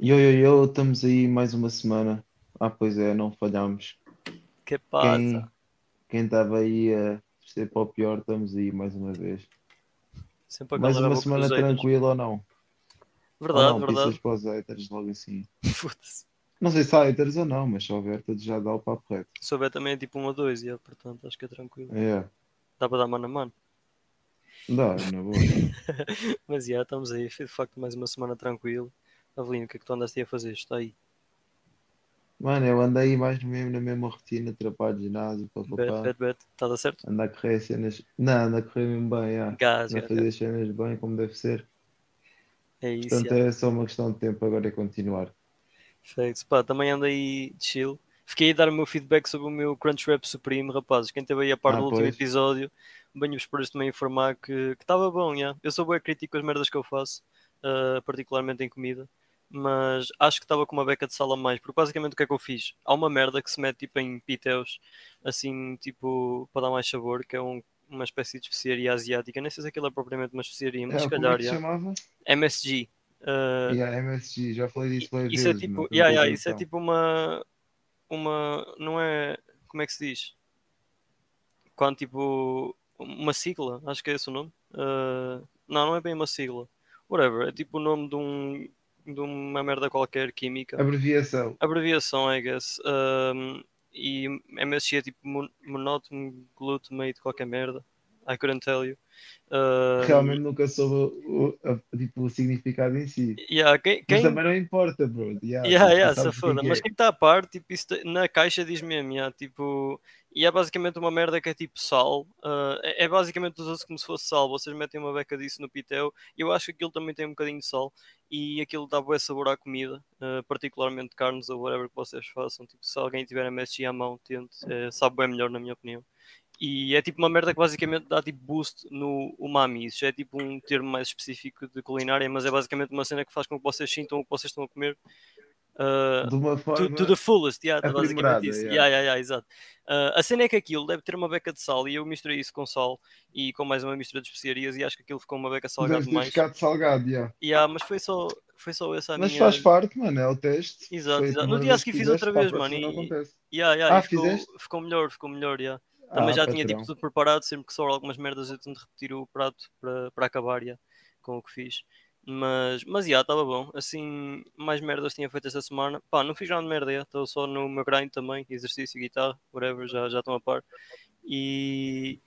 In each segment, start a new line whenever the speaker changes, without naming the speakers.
Yo, yo, yo, estamos aí mais uma semana. Ah, pois é, não falhamos.
Que passa?
Quem quem estava aí a ser para o pior, estamos aí mais uma vez.
Sempre
Mais uma semana tranquila ou não?
Verdade,
ou não,
verdade.
para os haters logo assim. Não sei se há haters ou não, mas se houver, todos já dá o papo reto.
Se souber também é tipo 1 ou 2, yeah, portanto acho que é tranquilo.
É,
Dá para dar mano a mano.
dá, na boa.
Mas já, estamos aí. Foi de facto mais uma semana tranquila. Avelino, o que é que tu andaste aí a fazer? Está aí.
Mano, eu ando aí mais mesmo, na mesma rotina, trabalho, ginásio,
Bet,
papapá.
bet, bet. Está a dar certo?
Ando a correr cenas. Não, ando a correr mesmo bem, já.
Gás,
Ando a fazer cenas bem como deve ser.
É isso,
Portanto,
já.
é só uma questão de tempo agora é continuar.
Perfeito. Pá, também ando aí de chill. Fiquei a dar o meu feedback sobre o meu Crunchwrap Supreme, rapazes. Quem esteve aí a par
Ah,
do último
pois.
episódio, venho-vos por isso também informar que estava bom, já. Eu sou bem crítico com as merdas que eu faço, ah, particularmente em comida, mas acho que estava com uma beca de sal a mais, porque basicamente o que é que eu fiz? Há uma merda que se mete tipo em pitéus, assim, tipo, para dar mais sabor, que é um- uma espécie de especiaria asiática. Nem sei se aquilo é propriamente uma especiaria, mas
É,
se
como é
calhar,
que chamava?
MSG. ah,
Yeah, MSG, já falei disso várias
isso é
vezes,
tipo,
meu,
yeah, yeah, isso é
noção.
tipo uma, uma, não é, como é que se diz? Quando tipo, uma sigla, acho que é esse o nome. Ah, não, não é bem uma sigla. Whatever, é tipo o nome de um, de uma merda qualquer química.
Abreviação.
Abreviação, I guess. Um, e MSG é tipo mon- monótono glutamate qualquer merda. I couldn't tell you. Um,
Realmente nunca soube o, a- tipo, o significado em si.
yeah, quem,
Mas
quem,
também não importa, bro. Yeah,
Yeah,
tipo,
yeah, se
o é
foda. Mas
é.
quem está a par, tipo, isso na caixa diz mesmo, yeah, tipo, e é basicamente uma merda que é tipo sal. ah, é, basicamente usa-se como se fosse sal. Vocês metem uma beca disso no pitel. Eu acho que aquilo também tem um bocadinho de sal e aquilo dá bom sabor à comida, ah, particularmente carnes ou whatever que vocês façam. Tipo, se alguém tiver MSG à mão, tente, é, sabe bem melhor, na minha opinião. E é tipo uma merda que basicamente dá tipo boost no umami. Isso já é tipo um termo mais específico de culinária, mas é basicamente uma cena que faz com que vocês sintam o que vocês estão a comer. Ah,
De uma
to,
forma
to the fullest, yeah, tá basicamente isso.
yeah.
Yeah, yeah, yeah, exato. Ah, a cena é que aquilo deve ter uma beca de sal e eu misturei isso com sal e com mais uma mistura de especiarias e acho que aquilo ficou uma beca salgada
ter
demais.
ficado salgado, yeah.
Yeah, mas foi só, foi só essa a
Mas
minha.
faz parte, mano, é o teste.
Exato, exato. No dia a
vez
seguir
que
fiz outra vez, mano. E, yeah, yeah,
Ah,
e ficou, ficou melhor, ficou melhor, yeah. Também
Ah,
já tinha tipo
patrão.
tudo preparado, sempre que sobra algumas merdas eu tento repetir o prato para, para acabar yeah, com o que fiz. Mas, mas já, estava bom. Assim, mais merdas tinha feito esta semana. Pá, não fiz grande merda, estou só no meu grind também, exercício, guitarra, whatever, já, já estão a par. E,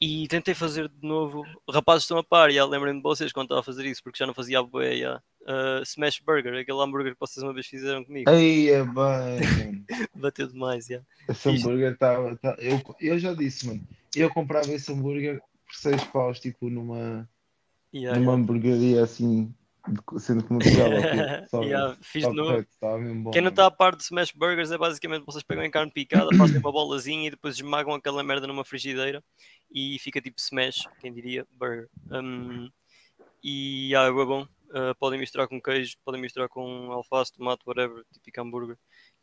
e tentei fazer de novo. Rapazes estão a par, já lembrem-me de vocês quando estava a fazer isso, porque já não fazia a boé, já. Ah, Smash Burger, aquele hambúrguer que vocês uma vez fizeram comigo.
Aí é bem.
Bateu demais, já.
Esse
Fiz.
hambúrguer estava. Tá, eu, eu já disse, mano. Eu comprava esse hambúrguer por 6 paus, tipo, numa,
Yeah,
numa
yeah.
hamburgueria assim, centro comercial.
Yeah, fiz
bom.
Quem não
mano.
está a par de Smash Burgers é basicamente vocês pegam em carne picada, fazem uma bolazinha e depois esmagam aquela merda numa frigideira e fica tipo Smash, quem diria, burger. Um, e ah, é bom. Uh, podem misturar com queijo, podem misturar com alface, tomate, whatever, típico hambúrguer.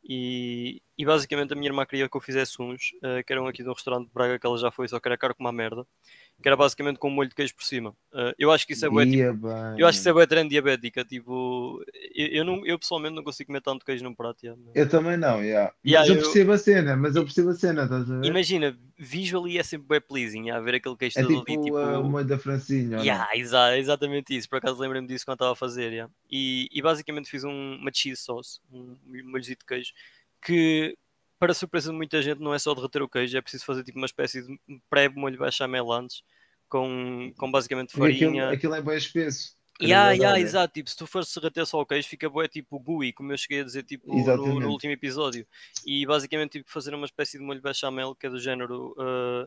E, e basicamente a minha irmã queria que eu fizesse uns, uh, que eram aqui de um restaurante de Braga que ela já foi, só que era caro como uma merda, que era basicamente com um molho de queijo por cima. Uh, eu acho que isso é bué, tipo, eu acho que isso é bué trend diabética, tipo, eu, eu, não, eu pessoalmente não consigo comer tanto queijo num prato. yeah, mas-
Eu também não, yeah. Mas
Yeah,
eu
eu-
percebo a cena, mas eu percebo a cena, estás a ver?
Imagina, visually é sempre bem pleasing, a ver aquele queijo
É
todo
tipo,
ali, tipo...
uh, o molho da Francinha?
Yeah, exa- exatamente isso, por acaso lembrei-me disso quando estava a fazer, yeah. e, e basicamente fiz um, uma cheese sauce, um molhozinho de queijo, que para surpresa de muita gente não é só derreter o queijo, é preciso fazer tipo uma espécie de pré-molho bechamel antes, com, com basicamente
Porque aquilo,
farinha,
aquilo é bem espesso.
Yeah, yeah, exato, tipo, se tu fores derreter só o queijo, fica bué tipo gooey, como eu cheguei a dizer tipo, no, no último episódio. E basicamente tive que fazer uma espécie de molho bechamel, que é do género. uh,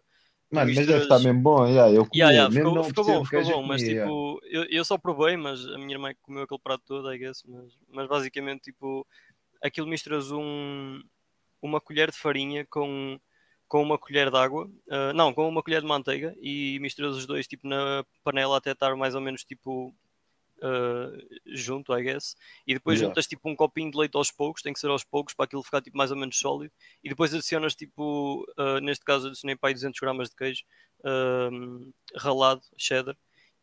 Mano, mas deve estar mesmo bom, yeah, eu comi,
Yeah, yeah,
mesmo
ficou,
não
ficou bom, ficou bom, mas tipo, eu, eu só provei, mas a minha irmã comeu aquele prato todo, I guess, mas, mas basicamente, tipo, aquilo misturas um, uma colher de farinha com com uma colher de água, ah, não, com uma colher de manteiga e misturas os dois tipo na panela até estar mais ou menos tipo ah, junto, I guess. E depois
Yeah.
juntas tipo um copinho de leite aos poucos, tem que ser aos poucos para aquilo ficar tipo mais ou menos sólido. E depois adicionas tipo, ah, neste caso adicionei para aí 200 gramas de queijo ralado, cheddar.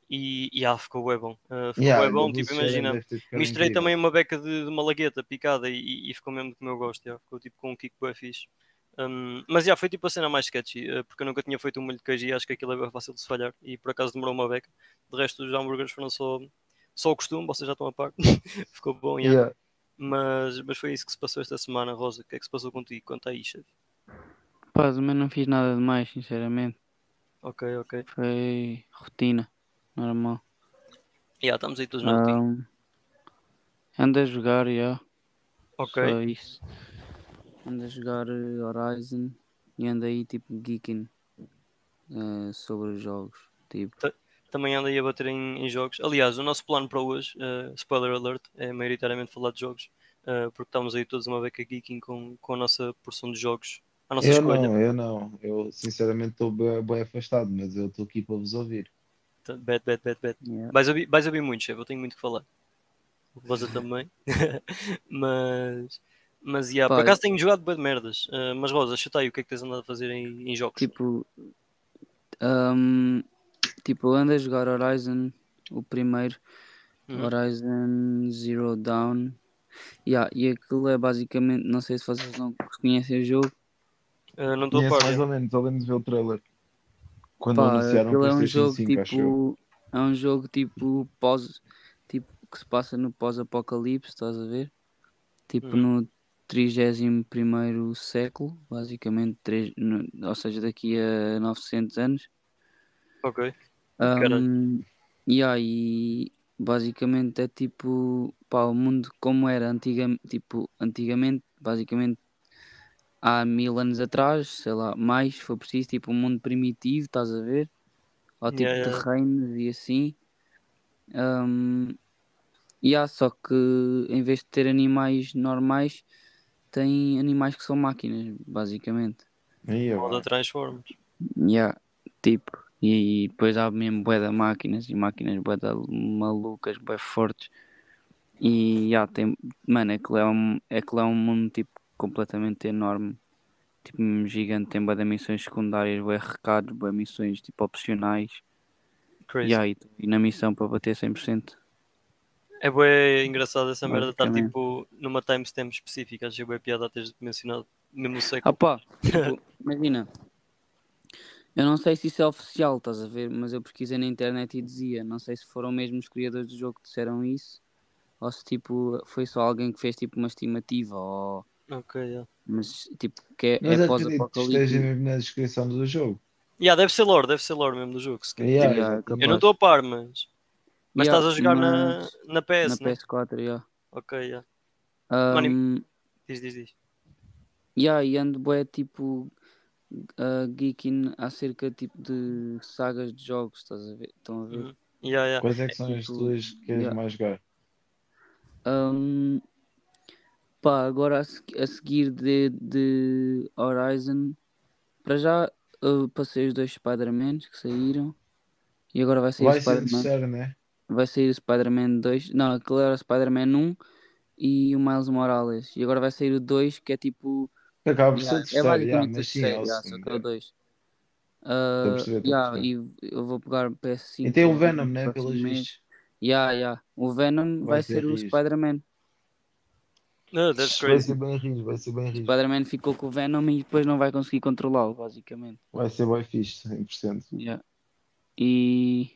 E, e ah, ficou bem bom. Ah, ficou
Yeah,
bué bom, tipo, imagina. Misturei
incrível.
também uma beca de, de malagueta picada e, e ficou mesmo do meu gosto. já. Ficou tipo com um kick bem fixe. Um, mas já foi tipo a cena mais sketchy, eh, porque eu nunca tinha feito um molho de queijo e acho que aquilo é bem fácil de se falhar. E por acaso demorou uma beca. De resto, os hambúrgueres foram só, só o costume, vocês já estão a par. ficou bom, já.
Yeah.
Mas, mas foi isso que se passou esta semana, Rosa. O que é que se passou contigo? Conta aí, chefe.
Pá, também não fiz nada demais, sinceramente.
Ok, ok.
Foi rotina, normal.
Já, estamos aí todos na.
Um, ando a jogar, já.
Ok.
Só isso. Ando a jogar eh, Horizon e ando aí tipo geeking eh, sobre os jogos. Tipo,
Também ando aí a bater em, em jogos. Aliás, o nosso plano para hoje, eh, spoiler alert, é maioritariamente falar de jogos. eh, porque estamos aí todos uma beca geeking com, com a nossa porção de jogos. A nossa
Eu
escolha.
não, eu não. Eu sinceramente estou bem, bem afastado, mas eu estou aqui para vos ouvir.
Bet, bet, bet, bet.
yeah.
Vais ouvir, vais ouvir muito, chefe. Eu tenho muito que falar. O Rosa também. mas, mas, yeah, por acaso tenho jogado bem de merdas. eh, mas, Rosa, chuta aí o que é que tens andado a fazer em, em jogos?
tipo, um, tipo, eu ando a jogar Horizon, o primeiro,
Uhum.
Horizon Zero Dawn. Yeah, e aquilo é basicamente, não sei se vocês não conhecem o jogo.
Eh, não estou a par.
mais ou menos, ao menos ver o trailer. Quando
Pá,
anunciaram o
aquilo é um
PlayStation
jogo
5, acho eu.
tipo. É um jogo tipo pós. Tipo, que se passa no pós-apocalipse, estás a ver? Tipo
Hum.
no 31 século, basicamente, três- no- ou seja, daqui a 900 anos.
Ok.
Um, e aí, basicamente, é tipo. Pá, o mundo como era antiga, tipo, antigamente, basicamente. Há mil anos atrás, sei lá, mais, for preciso, tipo um mundo primitivo, estás a ver? Ou tipo
Yeah, yeah.
terrenos e assim. Um, e há só que em vez de ter animais normais, tem animais que são máquinas, basicamente.
Moda
agora.
Transformers.
Yeah, tipo, e, depois há mesmo bué de máquinas e máquinas bué de malucas, bué fortes. E yeah, tem, mano, aquilo é um, aquilo é um mundo tipo completamente enorme, tipo gigante, tem bué de missões secundárias, bué recados, bué missões tipo opcionais.
Crazy.
Yeah, e, e na missão para bater 100%.
É bem engraçado essa merda estar tipo numa timestamp específica. Achei bem piada teres mencionado mesmo o
Ah pá, tipo, imagina, eu não sei se isso é oficial, estás a ver, mas eu pesquisei na internet e dizia, não sei se foram mesmo os criadores do jogo que disseram isso, ou se tipo foi só alguém que fez tipo uma estimativa, ou
Ok, yeah.
mas tipo que é,
Mas
é
acredito que
pós-apocalipse.
esteja mesmo na descrição do jogo.
Yeah, deve ser lore, deve ser lore mesmo do jogo.
Yeah,
Yeah,
exatamente.
Eu não estou a par, mas. Mas
Yeah,
estás a jogar na,
mas
na PS,
na
né?
PS4, yeah.
Ok, yeah.
Um,
Diz, diz, diz.
yeah, e ando bué tipo uh, geeking acerca tipo de sagas de jogos, estás a ver? Estão a ver?
Uhum. Yeah, yeah.
Quais é que são as
tipo,
tuas que queres
yeah.
mais jogar?
Um, pá, agora a, se- a seguir de, de Horizon, para já eu passei os dois Spider-Mans que saíram e agora vai sair o
Vai ser
Spider-Man.
terceiro, né?
Vai sair o Spider-Man 2. Não, aquele era o Spider-Man 1 e o Miles Morales. E agora vai sair o 2 que é tipo.
Acaba por ser
yeah, é
terceiro, yeah,
basicamente
é
terceiro, yeah, só que é o 2.
Estou a
Uh,
perceber, estou a
yeah, e eu vou pegar o PS5.
E tem o
no
Venom, né? Pelos vistos.
Yeah, yeah. O Venom vai,
Vai
ser,
ser
o. Spider-Man.
That's
Vai
crazy.
ser bem rijo, vai ser bem
O
rijo.
Spider-Man ficou com o Venom e depois não vai conseguir controlá-lo, basicamente.
Vai ser bem fixe, 100%.
Yeah. E.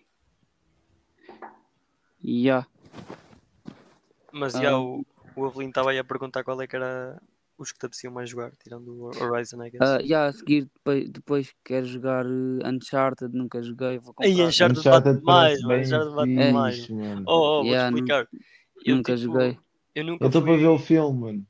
E yeah.
Mas
Ah.
já o, o Avelino estava aí a perguntar qual é que era os que te apeteciam mais jogar, tirando o Horizon, I guess.
Ah, yeah, a seguir, depois, depois quero jogar uh, Uncharted, nunca joguei, vou comprar.
Aí, Uncharted bate
Uncharted
mano.
bem
Uncharted bate
mano.
Oh, oh,
Yeah, nu-
explicar. Eu,
nunca
tipo,
joguei.
Eu nunca
Eu estou
fui...
para ver o filme, mano.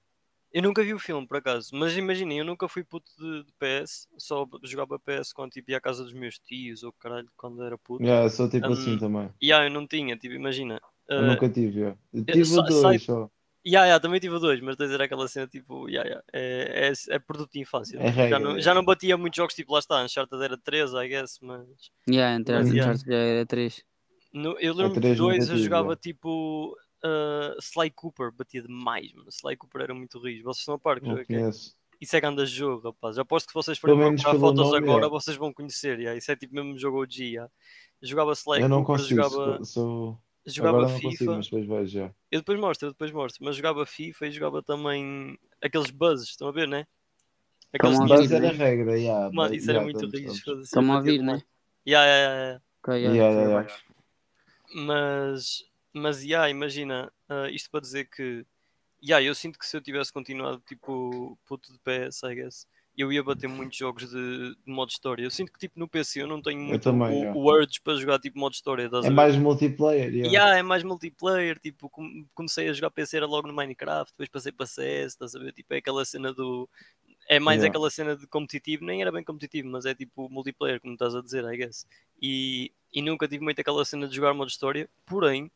Eu nunca vi o filme, por acaso. Mas imaginem, eu nunca fui puto de, de PS. Só jogava PS quando tipo, ia à casa dos meus tios ou caralho, quando era puto.
Yeah, sou tipo
Hum,
assim também.
E ah, eu não tinha, tipo, imagina.
Eu
ah,
nunca tive, yeah. Eu tive
sa-
o dois
sai-
só.
Yeah, yeah, também tive dois, mas dois era aquela cena tipo, yeah, yeah, é, é, é produto de infância.
É
já, não,
é.
já não batia muitos jogos, tipo, lá está, Uncharted era 3, I guess, mas
Yeah,
yeah.
Uncharted já era 3.
no, eu lembro de dois, eu jogava
yeah.
tipo uh, Sly Cooper, batia demais, mano. Sly Cooper era muito rijo. Vocês estão a par que
Não
é que é?
conheço.
Isso é grande jogo, rapaz. Eu aposto que vocês forem procurar fotos
nome,
agora,
yeah.
vocês vão conhecer. Yeah. Isso é tipo mesmo jogo OG. Yeah. Jogava Sly
Eu não
Cooper,
consigo.
jogava,
sou-
jogava
Agora
FIFA.
consigo, mas depois vejo já.
Eu depois mostro, eu depois mostro. Mas jogava FIFA e jogava também aqueles buzzes, estão a ver, né? Aqueles
Estão
Mas era a regra, yeah,
Mano, isso era
yeah,
muito
estamos-
rijo.
Estão-me a ouvir, né?
Yeah, yeah, yeah, yeah.
Ok,
Yeah,
yeah,
yeah, yeah.
Mas, mas, yeah, imagina, ah, isto para dizer que, yeah, eu sinto que se eu tivesse continuado, tipo, puto de PS, I guess, eu ia bater muitos jogos de, de modo história. Eu sinto que, tipo, no PC eu não tenho muito
também,
o,
yeah.
o urge para jogar, tipo, modo história,
É mais multiplayer, yeah.
Yeah, é mais multiplayer, tipo, com- comecei a jogar PC era logo no Minecraft, depois passei para CS, estás a ver? Tipo, é aquela cena do. É mais
Yeah.
aquela cena de competitivo, nem era bem competitivo, mas é tipo multiplayer, como estás a dizer, I guess. E, e nunca tive muito aquela cena de jogar modo história, porém,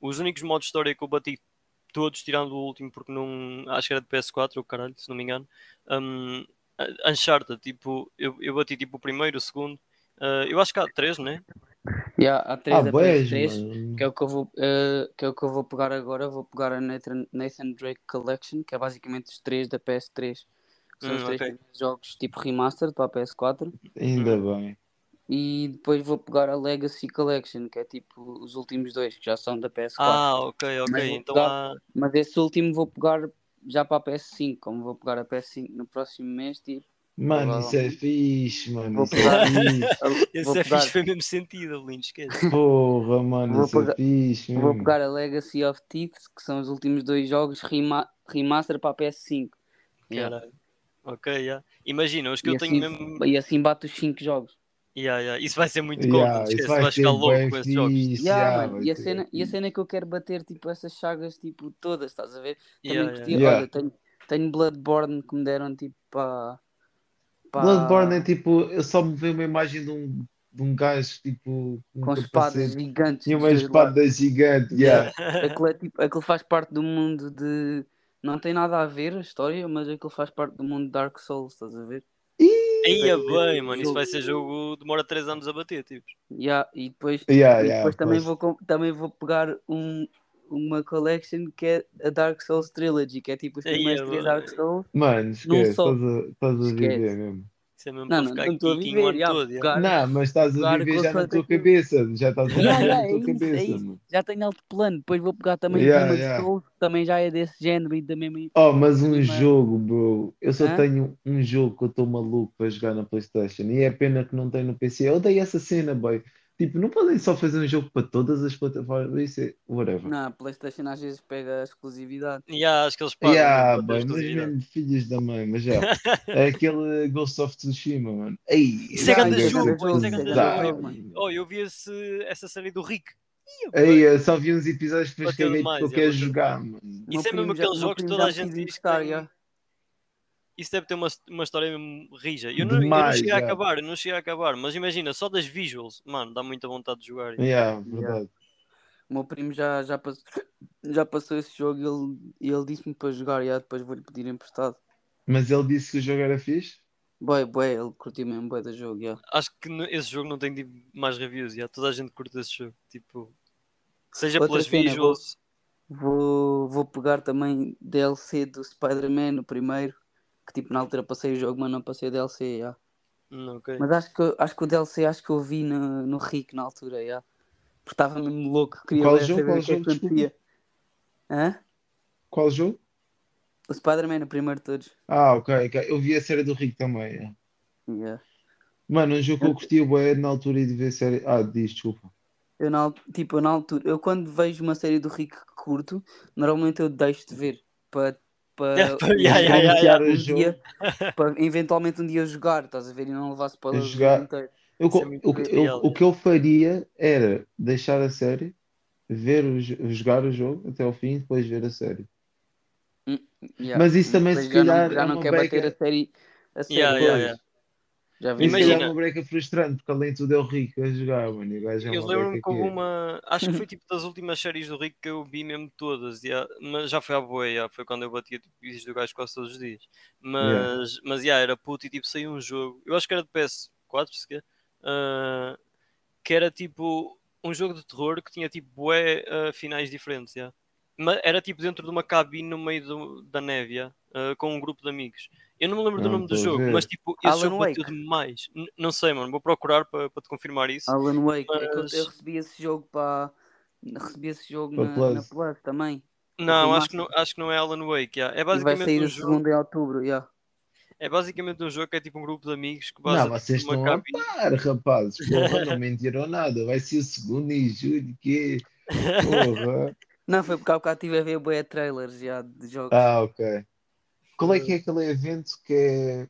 os únicos modos de história que eu bati, todos tirando o último, porque não. Acho que era de PS4 ou caralho, se não me engano. Um, Uncharted, tipo, eu, eu bati tipo o primeiro, o segundo. ah, eu acho que há três, né?
Yeah, há 3
Ah,
da
boés,
PS3,
mano.
que é, o que, eu vou, eh, que é o que eu vou pegar agora. Vou pegar a Nathan, Nathan Drake Collection, que é basicamente os 3 da PS3. Que são
Hum,
os três
ok.
primeiros jogos tipo remastered para a PS4.
Ainda bem.
E depois vou pegar a Legacy Collection, que é tipo os últimos dois, que já são da PS4.
Ah, ok, ok.
Mas vou
Então
pegar-
há.
Mas esse último vou pegar já para a PS5. Como vou pegar a PS5 no próximo mês, tipo,
Mano, isso é fixe, mano.
Vou
Isso é
pegar-.
Esse
vou
é
pegar,
fixe, foi mesmo sentido, Lindo, esquece.
Porra, mano,
Vou
isso é
pegar-
fixe.
vou
mesmo.
pegar a Legacy of Thieves, que são os últimos dois jogos rema remaster para a PS5. Yeah.
Caralho. Ok, yeah. Imagina, os que
E,
eu tenho
assim,
mesmo.
e assim bate os 5 jogos.
Yeah, yeah. Isso vai ser muito
Yeah, isso
esquece.
vai ser
ficar louco com esses jogos.
Yeah,
yeah,
mano,
vai
e, a cena, e a cena é que eu quero bater tipo essas chagas tipo todas, estás a ver? Também
Yeah,
curti,
yeah.
Yeah.
olha, tenho, tenho Bloodborne que me deram tipo para.
Bloodborne é tipo, eu só me vi uma imagem de um, de um gajo tipo com
com espadas gigantes.
e
dos
uma
lados.
espada gigante. Yeah.
Aquilo, é, tipo, aquilo faz parte do mundo de. Não tem nada a ver a história, mas aquilo faz parte do mundo de Dark Souls, estás a ver? Ser
bem, mano. Isso vai ser jogo. Demora 3 anos a bater, tipo.
Yeah, e depois,
Yeah,
e
yeah,
depois também,
posso.
vou, também vou pegar um, uma collection que é a Dark Souls Trilogy, que é tipo os primeiros três
bem.
Dark Souls.
Mano, esquece, estás a, estás a viver mesmo.
Mesmo
Não,
para
não,
ficar
não
aqui um
viver,
ano todo.
pegar-
Não, mas estás a viver já na tua cabeça. Já estás a viver
Yeah, yeah,
na
é
tua
isso, é
cabeça.
Já tenho alto plano, depois vou pegar também
Yeah,
Demon
yeah.
Que também já é desse género e da mesma.
Oh, mas um
Mas-
jogo, bro. Eu só
Hã?
tenho um jogo que eu estou maluco para jogar na PlayStation e é pena que não tem no PC. Eu odeio essa cena, boy. Tipo, não podem só fazer um jogo para todas as plataformas. Isso é whatever.
Não, a PlayStation às vezes pega a exclusividade.
Yeah, acho que eles pagam
Yeah, boy,
ter
mas mesmo filhos da mãe, mas já. É aquele Ghost of Tsushima, mano. Ei,
Isso é grande
jogo é
isso é grande jogo.
mano.
Oh, eu vi esse, essa série do Rick.
Ei, eu só vi uns episódios depois porque eu
é,
quero jogar, mano.
Isso
meu
é mesmo aqueles jogos que toda a gente diz que. Isso deve ter uma, uma história mesmo rija. Eu não, eu não
Demais,
cheguei a acabar, eu não cheguei a acabar, mas imagina, só das visuals, mano, dá muita vontade de jogar.
Yeah, verdade.
O meu primo já, já, passou, já passou esse jogo e ele, ele disse-me para jogar e depois vou-lhe pedir emprestado.
Mas ele disse que o jogo era fixe?
Boy, boy, ele curtiu mesmo boy do jogo, já.
Acho que esse jogo não tem tipo, mais reviews, já. toda a gente curte esse jogo. Tipo, seja
Outra
pelas
cena,
visuals.
Vou, vou pegar também DLC do Spider-Man, o primeiro, que tipo na altura passei o jogo, mas não passei o DLC, já.
Hum, ok.
Mas acho que, acho que o DLC acho que eu vi no, no Rick na altura, já. Porque estava mesmo louco, queria
Qual
ver
jogo?
saber
Qual
o que é
jogo?
que acontecia. Hã?
Qual jogo?
O Spider-Man, o primeiro de todos.
Ah, ok, ok. Eu vi a série do Rick também. é.
Yeah.
Mano, um jogo que eu curti bué na altura de ver série. Ah, diz, desculpa.
Eu na, tipo, eu na altura, eu quando vejo uma série do Rick que curto, normalmente eu deixo de ver para para
Yeah, yeah, yeah,
yeah.
um
o jogo.
dia para eventualmente um dia jogar, estás a ver? E não levar spoilers do
Jogar.
inteiro.
Eu,
é
o, que- eu- o que eu faria era deixar a série, ver o, jo- jogar o jogo até ao fim e depois ver a série.
Yeah.
Mas isso também,
Depois
se
já não-
calhar,
já
é
não,
uma
quer
beca-
bater a série a série.
Yeah, yeah,
Pois.
yeah.
Já vi.
Isso
Imagina-
é uma breca frustrante, porque além de tudo é o rico a jogar, mano. E o gajo é
Eu lembro-me que houve
é.
uma. Acho que foi tipo das últimas séries do Rick que eu vi mesmo todas. yeah, Mas já foi à boa, yeah, foi quando eu batia tipo, vídeos do gajo quase todos os dias. Mas, mas yeah, era puto e tipo saiu um jogo. Eu acho que era de PS4, se quer. ah, que era tipo um jogo de terror que tinha tipo bué ah, finais diferentes. yeah. Mas era tipo dentro de uma cabine no meio do- da neve, yeah, ah, com um grupo de amigos. Eu não me lembro do
Não
nome do
a
jogo, mas tipo, esse
Alan
jogo bateu
Wake.
demais. N- não sei, mano, vou procurar para te confirmar isso.
Alan Wake, é que eu,
Mas-
eu recebi esse jogo para. Recebi esse jogo na,
Plus.
na Plus também.
Não, acho que não, acho que não é Alan Wake. yeah. É
E vai
basicamente
sair
um
o
jogo.
segundo em outubro. Yeah.
É basicamente um jogo que é tipo um grupo de amigos que
Não,
basa
vocês
tipo, numa
estão a
cabine.
par, rapazes. Porra, não mentiram nada. Vai ser o segundo em julho, que Porra.
Não, foi porque há bocado estive a ver bué trailers já de jogos.
Ah, ok. Qual é que é aquele evento que é.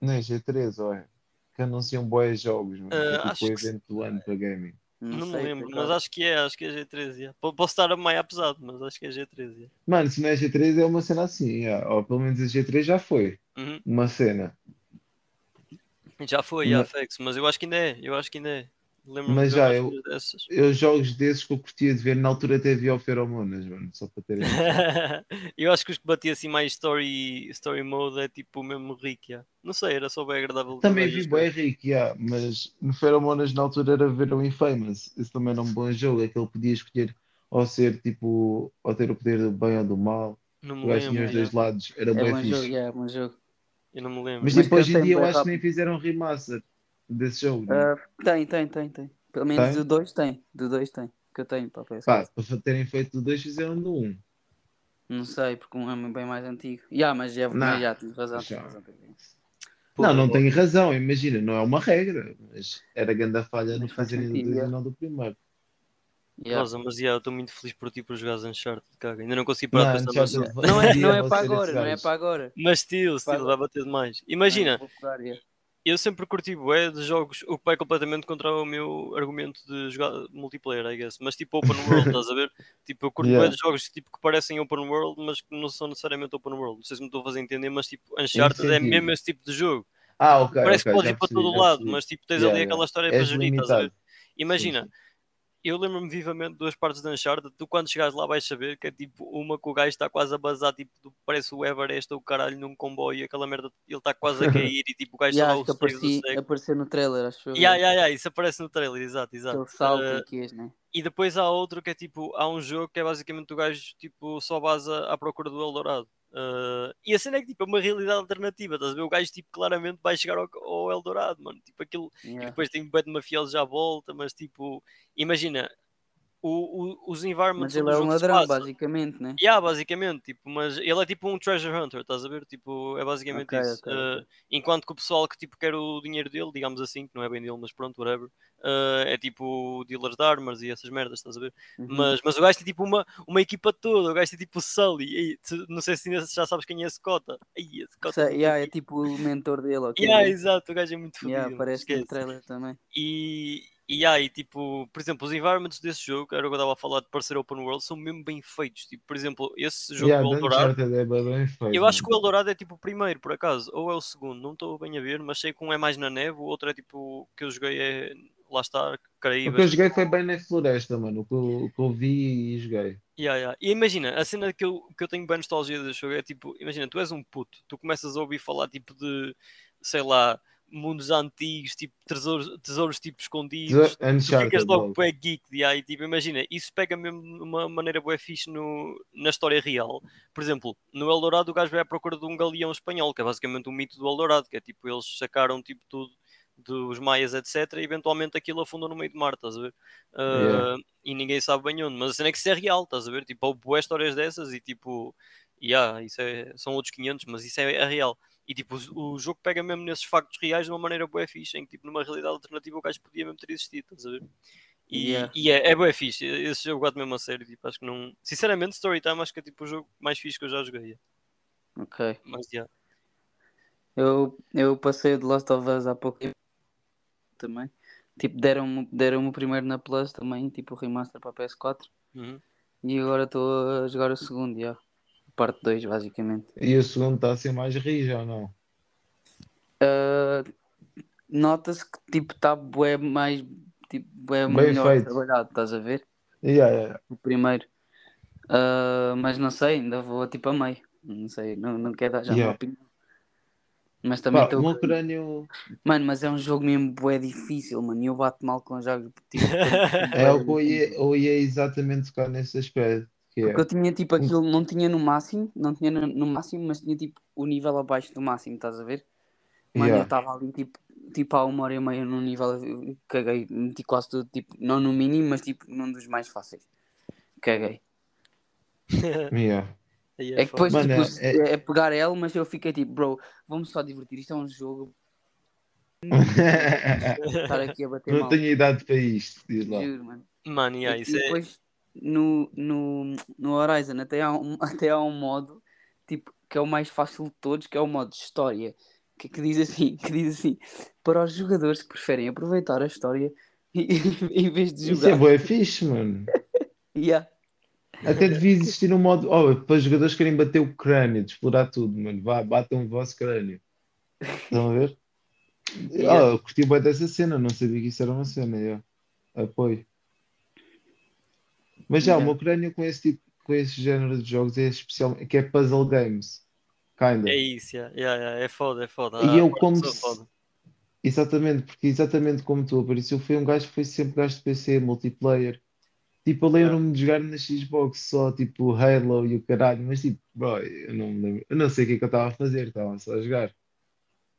Não é G3, olha. Que anunciam boas jogos, mano. que é
Ah,
tipo
acho
o
que
evento do ano para gaming.
Não, me
sei,
lembro, mas acho que é, acho que é G13. yeah. Po- Posso estar a meio pesado, mas acho que é G13. yeah.
Mano, se não é G3 é uma cena assim, yeah. ou pelo menos a G3 já foi
Uhum.
uma cena.
Já foi, já, Fex, mas eu acho que ainda é. Eu acho que ainda é. Lembro-me
Mas já, eu-. Eu jogos desses que eu curtia de ver, na altura até via o Feromonas, mano, só para terem.
eu acho que os que batia assim mais story, story mode é tipo o mesmo Rick. yeah. Não sei, era só bem agradável.
Também vi. Rico, yeah, mas no Feromonas na altura era ver o Infamous. Esse também era um bom jogo, é que ele podia escolher ou ser tipo, ou ter o poder do bem ou do mal.
Não me
gajo tinha
lembro.
os dois lados, era
É
bem
bom jogo,
fixe.
yeah, é bom jogo.
Eu não me lembro.
Mas
Mas
hoje
que
em dia eu acho que nem fizeram remaster desse jogo. né?
Ah, tem, tem, tem, tem. Pelo menos
Tem?
do 2 tem. Do 2 tem. Que eu tenho para a PS4.
Pá, para terem feito o 2 fizeram do 1.
Não sei, porque um é bem mais antigo. Yeah, mas já,
Não.
mas já tens razão.
Já.
Tens razão.
Não, não tenho razão, imagina, não é uma regra, mas era grande a falha no fazerem do
sentido,
2 e
yeah.
não do primeiro.
Yeah.
Rosa, mas yeah, eu estou muito feliz por ti por jogares Uncharted, caga. Ainda não consegui parar
Não,
de pensar assunto.
Não é,
Um
não é para agora, não é para agora.
Mas still,
Para
still, vai bater demais. Imagina. Eu sempre curti bué de jogos, o que vai completamente contra o meu argumento de jogar multiplayer, I guess. Mas tipo open world, estás a ver? Tipo, eu curto
Yeah.
bué de jogos tipo, que parecem open world, mas que não são necessariamente open world. Não sei se me estou a fazer entender, mas tipo, Uncharted é mesmo esse tipo de jogo.
Ah, ok.
Parece
ok,
que podes ir para todo lado, mas tipo, tens
Yeah,
ali aquela história para gerir, estás a ver? Imagina,
Sim, sim.
Eu lembro-me vivamente de duas partes de Uncharted. Tu, quando chegares lá, vais saber que é tipo uma que o gajo está quase a bazar, tipo, parece o Everest ou o caralho num comboio, e aquela merda, ele está quase a cair e tipo, o gajo
Yeah,
está lá o
apareci, apareceu no trailer, acho eu.
Yeah, yeah, yeah, isso aparece no trailer, exato, exato.
Aquele salto que és, né?
e depois há outro que é tipo, há um jogo que é basicamente o gajo tipo, só vaza à procura do Eldorado. Uh, e a cena é que tipo, é uma realidade alternativa, estás a ver? O gajo tipo, claramente vai chegar ao, ao Eldorado, mano. Tipo, aquilo, e
Yeah.
depois tem bué de mafiosos à volta, mas tipo, imagina, o, o- os environments
Mas ele é um ladrão,
passa-
basicamente, né?
Yeah, basicamente, tipo, mas ele é tipo um treasure hunter, estás a ver? Tipo, é basicamente
Ok,
isso.
ok,
Uh,
ok.
enquanto que o pessoal que tipo quer o dinheiro dele, digamos assim, que não é bem dele, mas pronto, whatever, uh, é tipo dealers de armas e essas merdas, estás a ver?
Uhum.
Mas, mas o gajo tem tipo uma, uma equipa toda, o gajo tem tipo o Sully, tu- não sei se ainda já sabes quem é esse Cota. Ai, esse Cota
Sei,
muito
yeah, é tipo o mentor dele, ok?
Yeah,
né?
exato, o gajo é muito fodido.
Yeah, aparece no
esquece.
trailer também.
E, e aí, tipo, por exemplo, os environments desse jogo, era o que eu estava a falar de parecer open world, são mesmo bem feitos. Tipo, por exemplo, esse jogo
Yeah,
do Eldorado,
é bem feito.
eu acho que o Eldorado é tipo o primeiro, por acaso, ou é o segundo, não estou bem a ver, mas sei que um é mais na neve, o outro é tipo, o que eu joguei é, lá está,
O que eu
Caraíbas.
joguei foi bem na floresta, mano. O que eu, o que eu vi e joguei.
Yeah, yeah. E imagina, a cena que eu, que eu tenho bem nostalgia desse jogo é tipo, imagina, tu és um puto, tu começas a ouvir falar tipo de, sei lá, mundos antigos, tipo tesouros, tesouros tipo escondidos, tu ficas logo bué geek de aí, tipo, imagina, isso pega mesmo de uma maneira bué fixe no, na história real. Por exemplo, no Eldorado o gajo vai à procura de um galeão espanhol, que é basicamente um mito do Eldorado, que é tipo, eles sacaram tipo tudo dos maias, etc, e eventualmente aquilo afundou no meio do mar, estás a ver?
Yeah.
Ah, e ninguém sabe bem onde, mas a cena é que isso é real, estás a ver? Tipo, houve bué histórias dessas e tipo, yeah, isso é, são outros 500, mas isso é, é real. E tipo, o, o jogo pega mesmo nesses factos reais de uma maneira bué fixe, em que tipo, numa realidade alternativa o gajo podia mesmo ter existido, estás a ver? E,
Yeah.
e é, é bué fixe, esse jogo bate mesmo a sério, tipo, acho que não... Sinceramente, Storytime acho que é tipo o jogo mais fixe que eu já joguei, yeah.
Ok.
mas yeah.
Eu, eu passei o The Last of Us há pouco tempo também. Tipo, deram-me deram o primeiro na Plus também, tipo o remaster para a PS4.
Uhum.
E agora estou a jogar o segundo, já. Parte 2, basicamente.
E o segundo está a ser mais rija ou não?
Ah, nota-se que tipo está bué mais tipo
Bem
melhor
feito.
trabalhado, estás a ver?
Yeah, yeah.
O primeiro. Ah, mas não sei, ainda vou tipo a meio. Não sei, não, não quero dar já
Yeah.
uma opinião. Mas também estou.
meu crânio
Mano, mas é um jogo mesmo bué difícil, mano. E eu bato mal com jogos. Tipo,
é o que eu ia, eu ia exatamente tocar nesse aspecto. É,
Porque eu tinha tipo aquilo, não tinha no máximo, não tinha no, no máximo, mas tinha tipo o nível abaixo do máximo, estás a ver? Mano, eu
yeah.
estava ali tipo, tipo há uma hora e meia num nível, eu caguei, meti quase tudo, tipo, não no mínimo, mas tipo num dos mais fáceis. Caguei.
Yeah.
Aí
É que depois
foda.
Mano,
tipo,
é-
é... pegar ela, mas eu fiquei tipo, bro, vamos só divertir, isto é um jogo, estar aqui a bater
não
mal.
tenho idade para isto, diz lá.
Juro, mano.
Mano, yeah,
E-
isso
e
é.
depois no, no, no Horizon até há, um, até há um modo tipo, que é o mais fácil de todos, que é o modo de história, que, que diz assim, que diz assim, para os jogadores que preferem aproveitar a história e- em vez de
Isso é
jogar.
bué fixe, mano.
Yeah.
Até devia existir um modo, oh, para os jogadores que querem bater o crânio, de explorar tudo, mano. Vá, batam o vosso crânio. Estão a ver?
Yeah.
Ah, eu curti bem dessa cena, não sabia que isso era uma cena, yeah. Apoio. Mas já, meu crânio com esse tipo, com esse género de jogos é especial, que é puzzle games. Kinda.
É isso, yeah, yeah, yeah, é foda, é foda.
E
Ah,
eu como se-
foda.
Exatamente, porque exatamente como tu apareceu, foi um gajo que foi sempre gajo de PC, multiplayer. Tipo, eu lembro-me de jogar na Xbox só, tipo, Halo e o caralho, mas tipo, bro, eu não me lembro, eu não sei o que é que eu estava a fazer, estava só a jogar.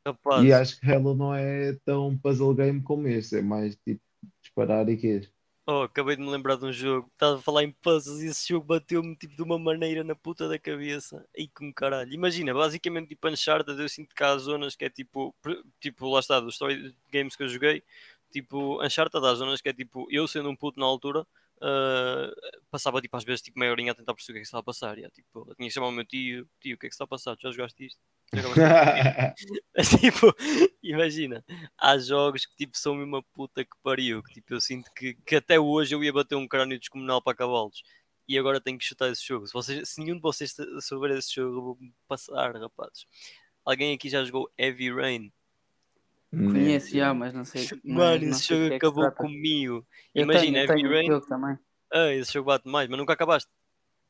Rapaz,
E acho que Halo não é tão puzzle game como este, é mais tipo disparar e quê?
Oh, acabei de me lembrar de um jogo. Estava a falar em puzzles e esse jogo bateu-me tipo de uma maneira na puta da cabeça. E como caralho. Imagina, basicamente tipo Uncharted, eu sinto que há zonas que é tipo, tipo lá está, dos story games que eu joguei, tipo Uncharted há zonas que é tipo, eu sendo um puto na altura, ah, passava tipo às vezes tipo meia horinha a tentar perceber o que é que estava a passar. E, ah, tipo, tinha que chamar o meu tio, tio, o que é que está a passar? Tu já jogaste isto? Já acabaste isto?" Mas, tipo, imagina, há jogos que tipo são uma puta que pariu, que tipo eu sinto que, que até hoje eu ia bater um crânio descomunal para cavalos e agora tenho que chutar esse jogo. Se, vocês, se nenhum de vocês souber esse jogo, eu vou passar, rapazes. Alguém aqui já jogou Heavy Rain?
Conheço já, mas não sei.
Mano,
não
esse
sei
jogo
que é que
acabou comigo.
Eu
Imagina,
tenho,
Rain,
jogo também.
ah, esse jogo bate mais, mas nunca acabaste.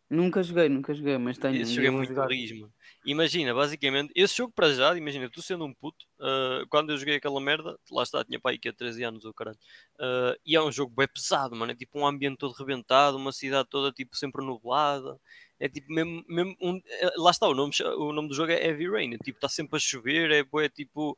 Nunca joguei, nunca joguei, mas tenho.
Esse jogo é muito mano. Imagina, basicamente, esse jogo para já, imagina, tu sendo um puto, ah, quando eu joguei aquela merda, lá está, tinha pai que há 13 anos, o caralho. Ah, e é um jogo bem pesado, mano. É tipo um ambiente todo rebentado, uma cidade toda tipo sempre nublada. É tipo mesmo, mesmo um, eh, lá está, o nome, o nome do jogo é Heavy Rain. É, tipo, está sempre a chover, é, bué, tipo.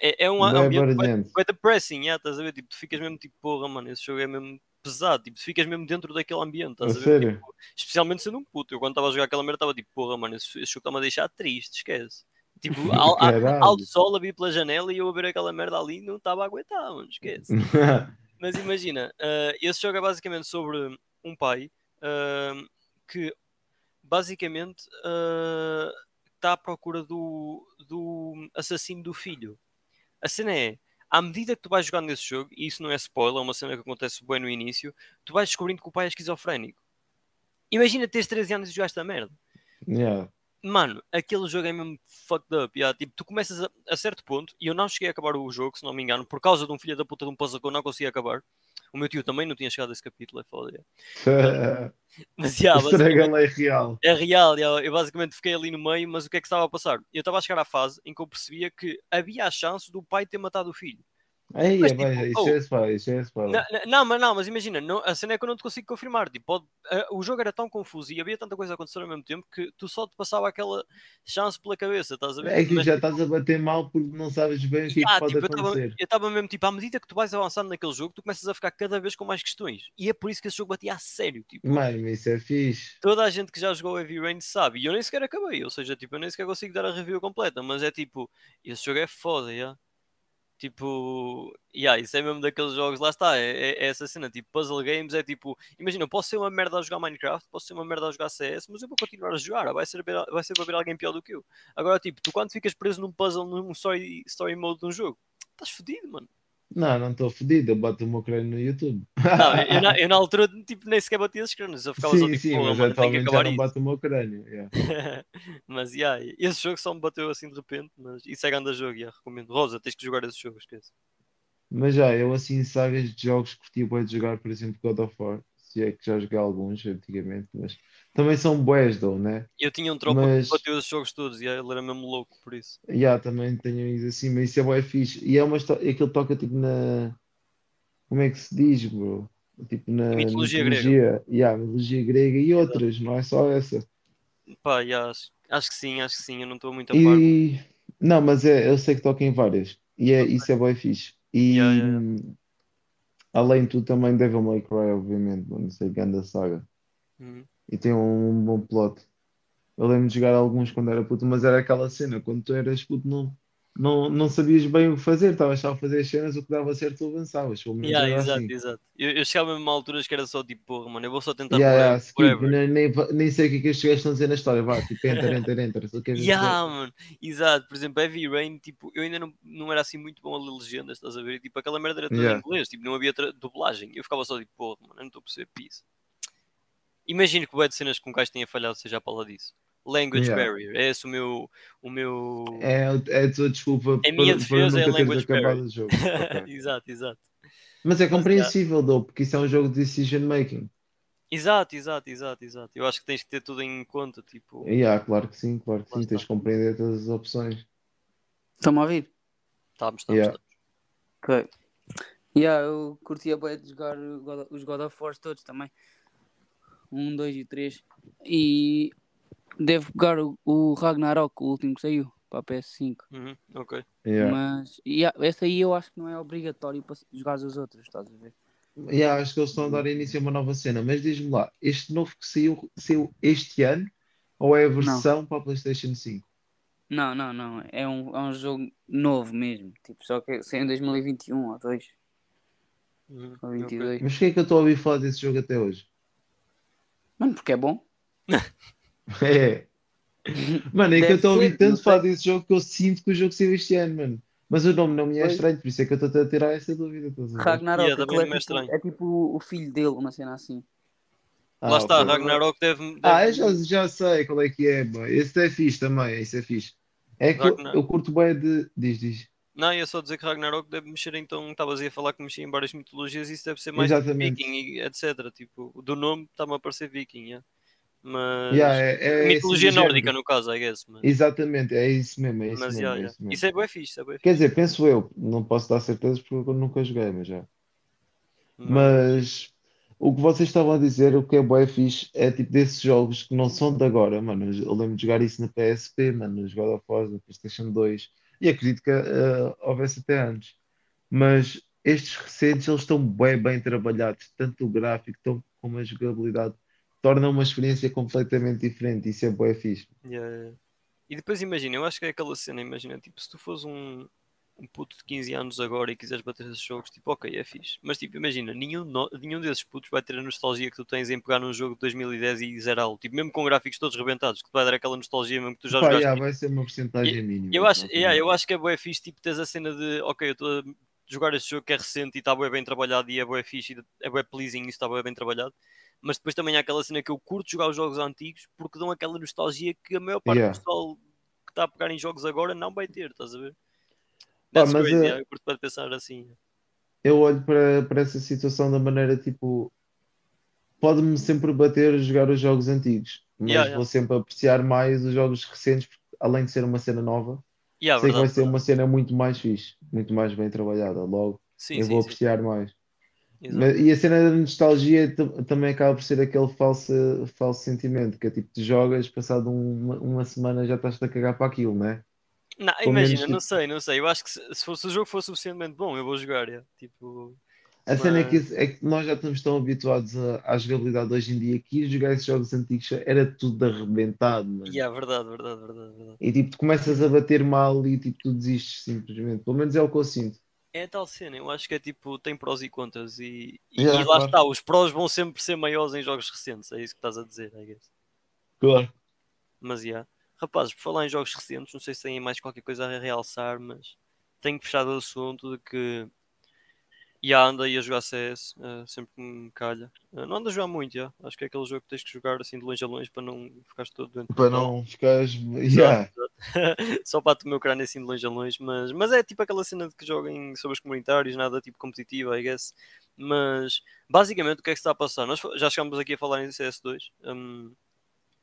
É, é um
Bué
ambiente bué depressing, yeah, estás a ver? Tipo, tu ficas mesmo tipo, porra, mano, esse jogo é mesmo pesado, tipo, tu ficas mesmo dentro daquele ambiente,
A
estás a ver?
sério?
Tipo, especialmente sendo um puto. Eu quando estava a jogar aquela merda estava tipo, porra, mano, esse, esse jogo está-me a deixar triste, esquece. Tipo, a-
Caralho.
alto sol a vir pela janela e eu a ver aquela merda ali não estava a aguentar, mano, esquece. Mas imagina, ah, esse jogo é basicamente sobre um pai ah, que basicamente ah, está à procura do, do assassino do filho. A cena é, à medida que tu vais jogando nesse jogo, e isso não é spoiler, é uma cena que acontece bem no início, tu vais descobrindo que o pai é esquizofrénico. Imagina teres 13 anos e jogaste a merda.
Yeah.
Mano, aquele jogo é mesmo fucked up. yeah. Tipo, tu começas a, a certo ponto, e eu não cheguei a acabar o jogo, se não me engano, por causa de um filho da puta de um puzzle que eu não conseguia acabar. O meu tio também não tinha chegado a esse capítulo, é foda. yeah. Mas, yeah,
Estraga a lei real.
é real, yeah, eu basicamente fiquei ali no meio, mas o que é que estava a passar? Eu estava a chegar à fase em que eu percebia que havia a chance do pai ter matado o filho.
Aí,
Mas,
é bem,
tipo,
isso
oh.
é spoiler, isso é spoiler.
Não, não, mas não, mas imagina, não, a cena é que eu não te consigo confirmar. Tipo, pode- eh, o jogo era tão confuso e havia tanta coisa a acontecer ao mesmo tempo que tu só te passava aquela chance pela cabeça, estás a ver?
É que
Mas,
já
tipo,
estás a bater mal porque não sabes bem o que é que pode
tipo,
acontecer.
eu estava mesmo, tipo, à medida que tu vais avançando naquele jogo, tu começas a ficar cada vez com mais questões. E é por isso que esse jogo batia a sério, tipo.
Mano, isso é fixe.
toda a gente que já jogou Heavy Rain sabe, e eu nem sequer acabei, ou seja, tipo, eu nem sequer consigo dar a review completa, mas é tipo, esse jogo é foda, yeah. Tipo, yeah, isso é mesmo daqueles jogos, lá está, é, é- é essa cena, tipo, puzzle games é tipo, imagina, posso ser uma merda a jogar Minecraft, posso ser uma merda a jogar CS, mas eu vou continuar a jogar, vai ser, vai ser para ver alguém pior do que eu. Agora, tipo, tu quando ficas preso num puzzle, num story, story mode de um jogo, estás fodido, mano.
Não, não estou fodido, eu bato o meu crânio no YouTube.
Não, eu, na, eu na altura tipo, nem sequer batia esses cronos, eu ficava só
Sim,
tipo,
sim,
"Porra,
mas
mano, que
atualmente já não
isso.
bato o meu crânio. yeah.
mas yeah, esse jogo só me bateu assim de repente, mas isso é grande jogo, yeah, recomendo. Rosa, tens que jogar esse jogo, esquece.
Mas já, eu assim, sagas de jogos curti bué de jogar, por exemplo, God of War. Se é que já joguei alguns antigamente, mas também são though, né?
Eu tinha um tropa
Mas-
que bateu esses jogos todos e ele era mesmo louco por isso.
Já, também tenho isso assim, mas isso é bué fixe. E é uma história, aquilo toca tipo na. Como é que se diz, bro? Tipo na
Mitologia
mitologia, yeah, mitologia grega e outras, não é só essa.
Pá, yeah, acho, acho que sim, acho que sim, eu não estou muito a par.
E não, mas é, eu sei que toca em várias. E é, isso é bué fixe. E
Yeah, yeah,
além de tudo também Devil May Cry, obviamente, não sei, grande saga.
Uhum.
E tem um bom plot. Eu lembro de jogar alguns quando era puto, mas era aquela cena, quando tu eras puto não, não, não sabias bem o que fazer, estavas só a fazer as cenas, o que dava certo tu avançavas.
Yeah, exato,
assim.
exato. Eu, eu chegava mesmo a alturas que era só tipo, porra, mano, eu vou só tentar
Yeah, yeah,
forever.
nem, nem, nem sei o que é que estes gajos estão a dizer na história, vá, tipo, enter, enter, enter. Só queres
Yeah, mano, exato. Por exemplo, Heavy Rain, tipo, eu ainda não, não era assim muito bom a ler legendas, estás a ver? E, tipo, aquela merda era toda
Yeah.
em inglês, tipo, não havia dublagem. Eu ficava só tipo, porra, mano, eu não estou a perceber piso. Imagino que o de cenas com um gajo tenha falhado seja a pala disso. Language
Yeah.
barrier, é esse o meu. O meu...
É, é a tua desculpa
A minha defesa é
nunca teres
language
acabado
barrier.
o jogo. Ok.
exato, exato.
Mas é compreensível, though, porque isso é um jogo de decision making.
Exato, exato, exato, exato. Eu acho que tens que ter tudo em conta, tipo.
Yeah, claro que sim, claro que sim, tens de compreender todas as opções.
Estão-me a ouvir?
Estamos, estamos,
Yeah.
estamos.
Ok. Yeah, eu curtia bem de jogar os God of War todos também. Um, dois e três. E devo pegar o, o Ragnarok, o último que saiu, para a PS5.
Uhum, ok.
Yeah.
Mas yeah, esse aí eu acho que não é obrigatório para jogar os outros, estás a ver?
Yeah, acho que eles estão a dar início a uma nova cena, mas diz-me lá, este novo que saiu, saiu este ano ou é a versão para a PlayStation 5?
Não, não, não. É um, é um jogo novo mesmo. Tipo, só que saiu em 2021 ou 2
Uhum,
ou
ok.
22.
Mas porquê é que eu estou a ouvir falar desse jogo até hoje?
Mano, porque é bom.
É. Mano, é que
Deve
eu estou a ouvir tanto falar desse jogo que eu sinto que o jogo saiu este ano, mano. Mas o nome não me é estranho, por isso é que eu estou a tirar essa dúvida.
Ragnarok,
Yeah, também é
tipo, é tipo o filho dele, uma cena assim.
Ah,
Lá está,
ok.
Ragnarok deve. deve...
Ah, eu já, já sei qual é que é, boy. Esse é fixe também, esse é fixe. É que eu, eu curto bem de. Diz, diz.
Não, ia só dizer que Ragnarok deve mexer então, estavas aí a falar que mexia em várias mitologias isso deve ser mais
Exatamente.
viking etc. Tipo, do nome está-me a parecer viking, yeah. mas
Yeah, é, é
mitologia nórdica
género.
no caso, I guess. Mas,
Exatamente, é isso mesmo, é isso
mas
mesmo.
yeah,
é isso mesmo.
isso é bem fixe, é bem
Quer dizer, penso eu, não posso dar certezas porque eu nunca joguei, mas já.
fixe.
Mas o que vocês estavam a dizer, o que é bué fixe, é tipo desses jogos que não são de agora, mano. Eu lembro de jogar isso na PSP, mano, nos God of War, na PlayStation 2, e acredito que eh, houvesse até antes. Mas estes recentes, eles estão bué bem trabalhados, tanto o gráfico tão, como a jogabilidade, tornam uma experiência completamente diferente. Isso é bué fixe.
Yeah. E depois imagina, eu acho que é aquela cena, imagina, tipo, se tu fores um, um puto de 15 anos agora e quiseres bater esses jogos, tipo, ok, é fixe. Mas tipo, imagina, nenhum, no- nenhum desses putos vai ter a nostalgia que tu tens em pegar num jogo de 2010 e zerá-lo. Tipo, mesmo com gráficos todos rebentados, que te vai dar aquela nostalgia mesmo que tu já
Pá,
jogaste.
yeah, vai ser uma porcentagem mínima.
Eu acho, yeah, eu acho que é bué fixe, tipo, tens a cena de, ok, eu estou a jogar este jogo que é recente e está bué bem trabalhado e é bué fixe e é bué pleasing e está bué bem trabalhado. Mas depois também há aquela cena que eu curto jogar os jogos antigos porque dão aquela nostalgia que a maior parte
Yeah.
do pessoal que está a pegar em jogos agora não vai ter, estás a ver?
Pá,
That's
mas,
crazy, yeah, eu curto para pensar assim.
eu olho para, para essa situação da maneira tipo, pode-me sempre bater jogar os jogos antigos, mas
Yeah, yeah.
vou sempre apreciar mais os jogos recentes, porque além de ser uma cena nova,
Yeah,
sei que vai
verdade,
ser
verdade.
uma cena muito mais fixe, muito mais bem trabalhada. Logo,
Sim,
eu
sim,
vou
sim.
apreciar mais. Mas- e a cena da nostalgia tam- também acaba por ser aquele falso, falso sentimento, que é tipo, tu jogas, passado uma, uma semana já estás a cagar para aquilo, né?
Não,
pelo menos,
imagina, não
tipo-
sei, não sei. Eu acho que se, se, fosse, se o jogo fosse suficientemente bom, eu vou jogar. yeah. Tipo,
A cena é que,
Mas-
é que nós já estamos tão habituados à jogabilidade hoje em dia que ir jogar esses jogos antigos era tudo arrebentado, mano.
yeah, verdade, verdade, verdade, verdade.
E tipo, tu começas a bater mal e tipo, tu desistes simplesmente. Pelo menos é o que eu sinto.
É a tal cena, eu acho que é tipo, tem prós e contras e, e,
Yeah,
e lá
claro.
está, os prós vão sempre ser maiores em jogos recentes, é isso que estás a dizer, I guess.
Claro.
Mas yeah. Rapazes, por falar em jogos recentes, não sei se têm mais qualquer coisa a realçar, mas tenho que fechar o assunto de que há, anda a jogar CS, eh, sempre que me calha. Eh, não anda a jogar muito, já. acho que é aquele jogo que tens que jogar assim de longe a longe para não ficares todo doente.
Para não ficares. Yeah.
Só para o meu crânio assim de longe a longe, mas, mas é tipo aquela cena de que joguem sobre os comunitários, nada tipo competitivo, I guess. Mas basicamente o que é que está a passar? Nós já chegámos aqui a falar em CS2. Um,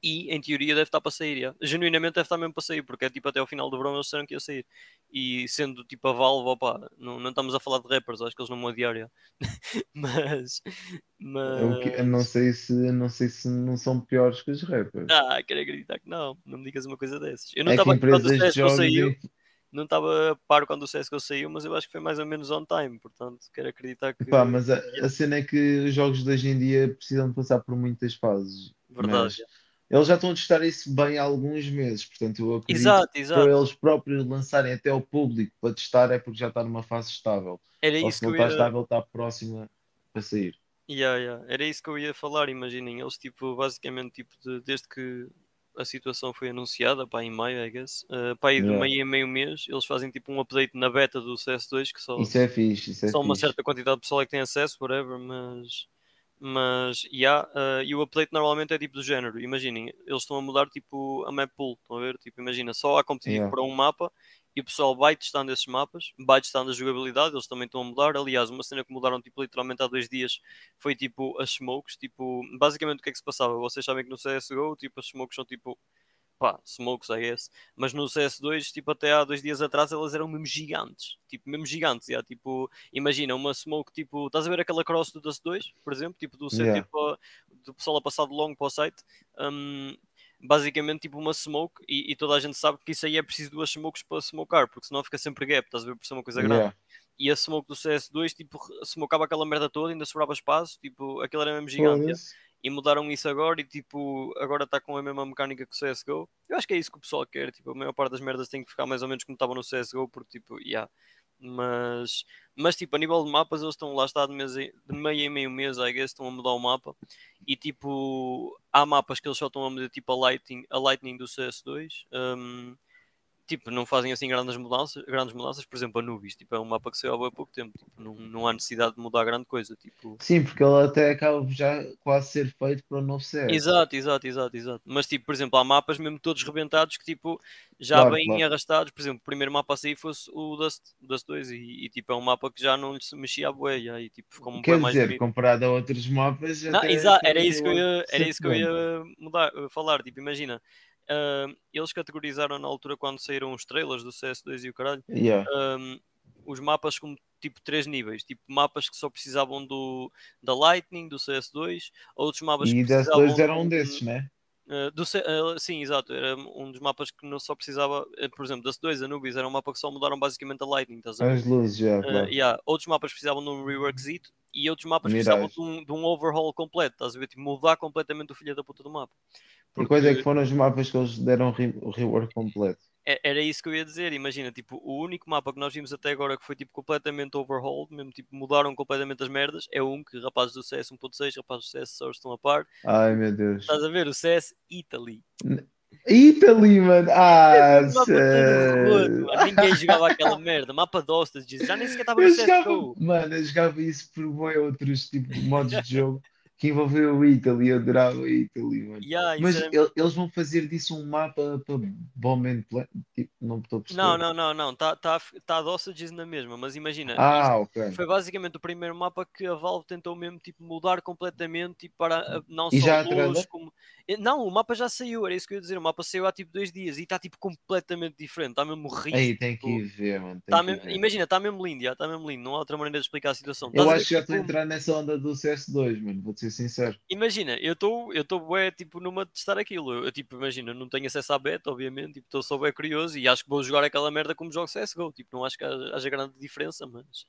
e em teoria deve estar para sair, já. genuinamente deve estar mesmo para sair, porque é tipo até ao final do verão eles disseram que ia sair. E sendo tipo a Valve, opa, não, não estamos a falar de rappers, acho que eles não me odiaram. mas. mas...
Eu, que- eu não sei se não sei se não são piores que os rappers.
Ah, quero acreditar que não, não me digas uma coisa dessas. Eu não
é
estava aqui quando o CSGO saiu, não estava a par quando o CSGO saiu, mas eu acho que foi mais ou menos on time, portanto quero acreditar que.
Pá, mas a, a cena é que os jogos de hoje em dia precisam de passar por muitas fases.
Verdade.
Mas eles já estão a testar isso bem há alguns meses, portanto eu acredito
Exato,
que
exato.
para eles próprios lançarem até ao público para testar é porque já está numa fase estável.
Era
Ou
isso
se
que
não
eu
está
ia.
estável, está próxima para sair.
Yeah, yeah. Era isso que eu ia falar, imaginem. Eles, tipo, basicamente, tipo, de- desde que a situação foi anunciada, pá, em maio, I guess, uh, pá, de
Yeah.
meio em meio mês, eles fazem tipo um update na beta do CS2 que só,
Isso é fixe, isso é
só uma
fixe.
certa quantidade de pessoal é que tem acesso, whatever, mas. Mas, yeah, uh, e o update normalmente é tipo do género. Imaginem, eles estão a mudar tipo a map pool. Estão a ver? Tipo, imagina, só há competitivo
Yeah.
para um mapa e o pessoal vai testando esses mapas, vai testando a jogabilidade. Eles também estão a mudar. Aliás, uma cena que mudaram tipo, literalmente há dois dias foi tipo as smokes. Tipo, basicamente o que é que se passava? Vocês sabem que no CSGO, tipo, as smokes são tipo pá, smokes, I guess. Mas no CS2, tipo, até há dois dias atrás, elas eram mesmo gigantes. Tipo, mesmo gigantes. já, tipo, imagina uma smoke, tipo, estás a ver aquela cross do Dust 2, por exemplo? Tipo, do, set,
Yeah.
tipo, do pessoal a passar de longo para o site. Hum, basicamente, tipo, uma smoke. E, e toda a gente sabe que isso aí é preciso duas smokes para smokear, porque senão fica sempre gap. Estás a ver por ser uma coisa grande
Yeah.
e a smoke do CS2, tipo, smocava aquela merda toda, ainda sobrava espaço, tipo, aquilo era mesmo gigante. E mudaram isso agora e tipo, agora está com a mesma mecânica que o CSGO. Eu acho que é isso que o pessoal quer, tipo, a maior parte das merdas tem que ficar mais ou menos como estava no CSGO, porque tipo, yeah. Mas, mas tipo, a nível de mapas, eles estão lá está de, mês de meio em meio mês, I guess, estão a mudar o mapa. E tipo, há mapas que eles só estão a mudar tipo a Lightning, a Lightning do CS2. hum, tipo, não fazem assim grandes mudanças, grandes mudanças, por exemplo, a Nubis, tipo, é um mapa que saiu há pouco tempo, tipo, não, não há necessidade de mudar grande coisa, tipo,
Sim, porque ele até acaba já quase ser feito para o novo set.
Exato, exato, exato, exato. Mas tipo, por exemplo, há mapas mesmo todos rebentados que tipo já
Claro,
bem
claro.
arrastados. Por exemplo, o primeiro mapa a sair fosse o Dust, Dust 2 e, e, tipo é um mapa que já não lhe se mexia a já, e tipo ficou um
Quer
pouco mais
dizer,
bonito.
comparado a outros mapas,
Não, exato, era isso que eu ia, era isso que eu ia mudar, falar. Tipo, imagina, ah, eles categorizaram na altura quando saíram os trailers do CS2 e o caralho
Yeah.
um, os mapas como tipo três níveis, tipo mapas que só precisavam do da Lightning, do CS2, outros mapas que
E Death
precisavam
2 era um desses, né?
Uh, do uh, sim, exato. Era um dos mapas que não só precisava, uh, por exemplo, das 2 Anubis era um mapa que só mudaram basicamente a Lightning, estás a ver?
As luzes, já,
Uh,
claro.
yeah. Outros mapas precisavam de um reworkzito e outros mapas precisavam
Mirage.
de um, de um overhaul completo, estás a ver? Tipo, mudar completamente o filho da puta do mapa.
E quais é
Porque-
que foram os mapas que eles deram re- o rework completo?
é- Era isso que eu ia dizer, imagina, tipo, o único mapa que nós vimos até agora que foi tipo completamente overhauled, mesmo tipo, mudaram completamente as merdas, é um que rapazes do CS 1.6, rapazes do CS Source estão a par.
Ai meu Deus.
Estás a ver? O CS Italy.
Italy, mano! Ah,
mano. Ninguém jogava aquela merda. Mapa de hostages. Já nem sequer estava no CSGO.
mano, eu jogava isso por boi outros tipos de modos de jogo que envolveu o Italy, eu adorava o Italy, mano.
Yeah,
Mas el- eles vão fazer disso um mapa para Bomb and Plant? Tipo, não estou a perceber.
Não, não, não, não. Está tá, tá de hostages na mesma, mas imagina.
Ah, ok.
Foi basicamente o primeiro mapa que a Valve tentou mesmo tipo, mudar completamente tipo, para a- não
E
só
já
luz como. Eh, Não, o mapa já saiu, era isso que eu ia dizer. O mapa saiu há tipo dois dias e está tipo completamente diferente. Está mesmo rijo.
Aí tem que
tipo,
ir ver, mano.
tá mesmo-
ver.
Imagina, está mesmo lindo, está mesmo lindo. Não há outra maneira de explicar a situação.
Eu acho que já estou a entrar nessa onda do CS2, mano. Vou-te ser sincero.
Imagina, eu estou eu estou bué, tipo numa de testar aquilo. Eu, tipo, imagina, não tenho acesso à beta, obviamente, tipo, estou só bem curioso e acho que vou jogar aquela merda como jogo CSGO, tipo, não acho que haja, haja grande diferença, mas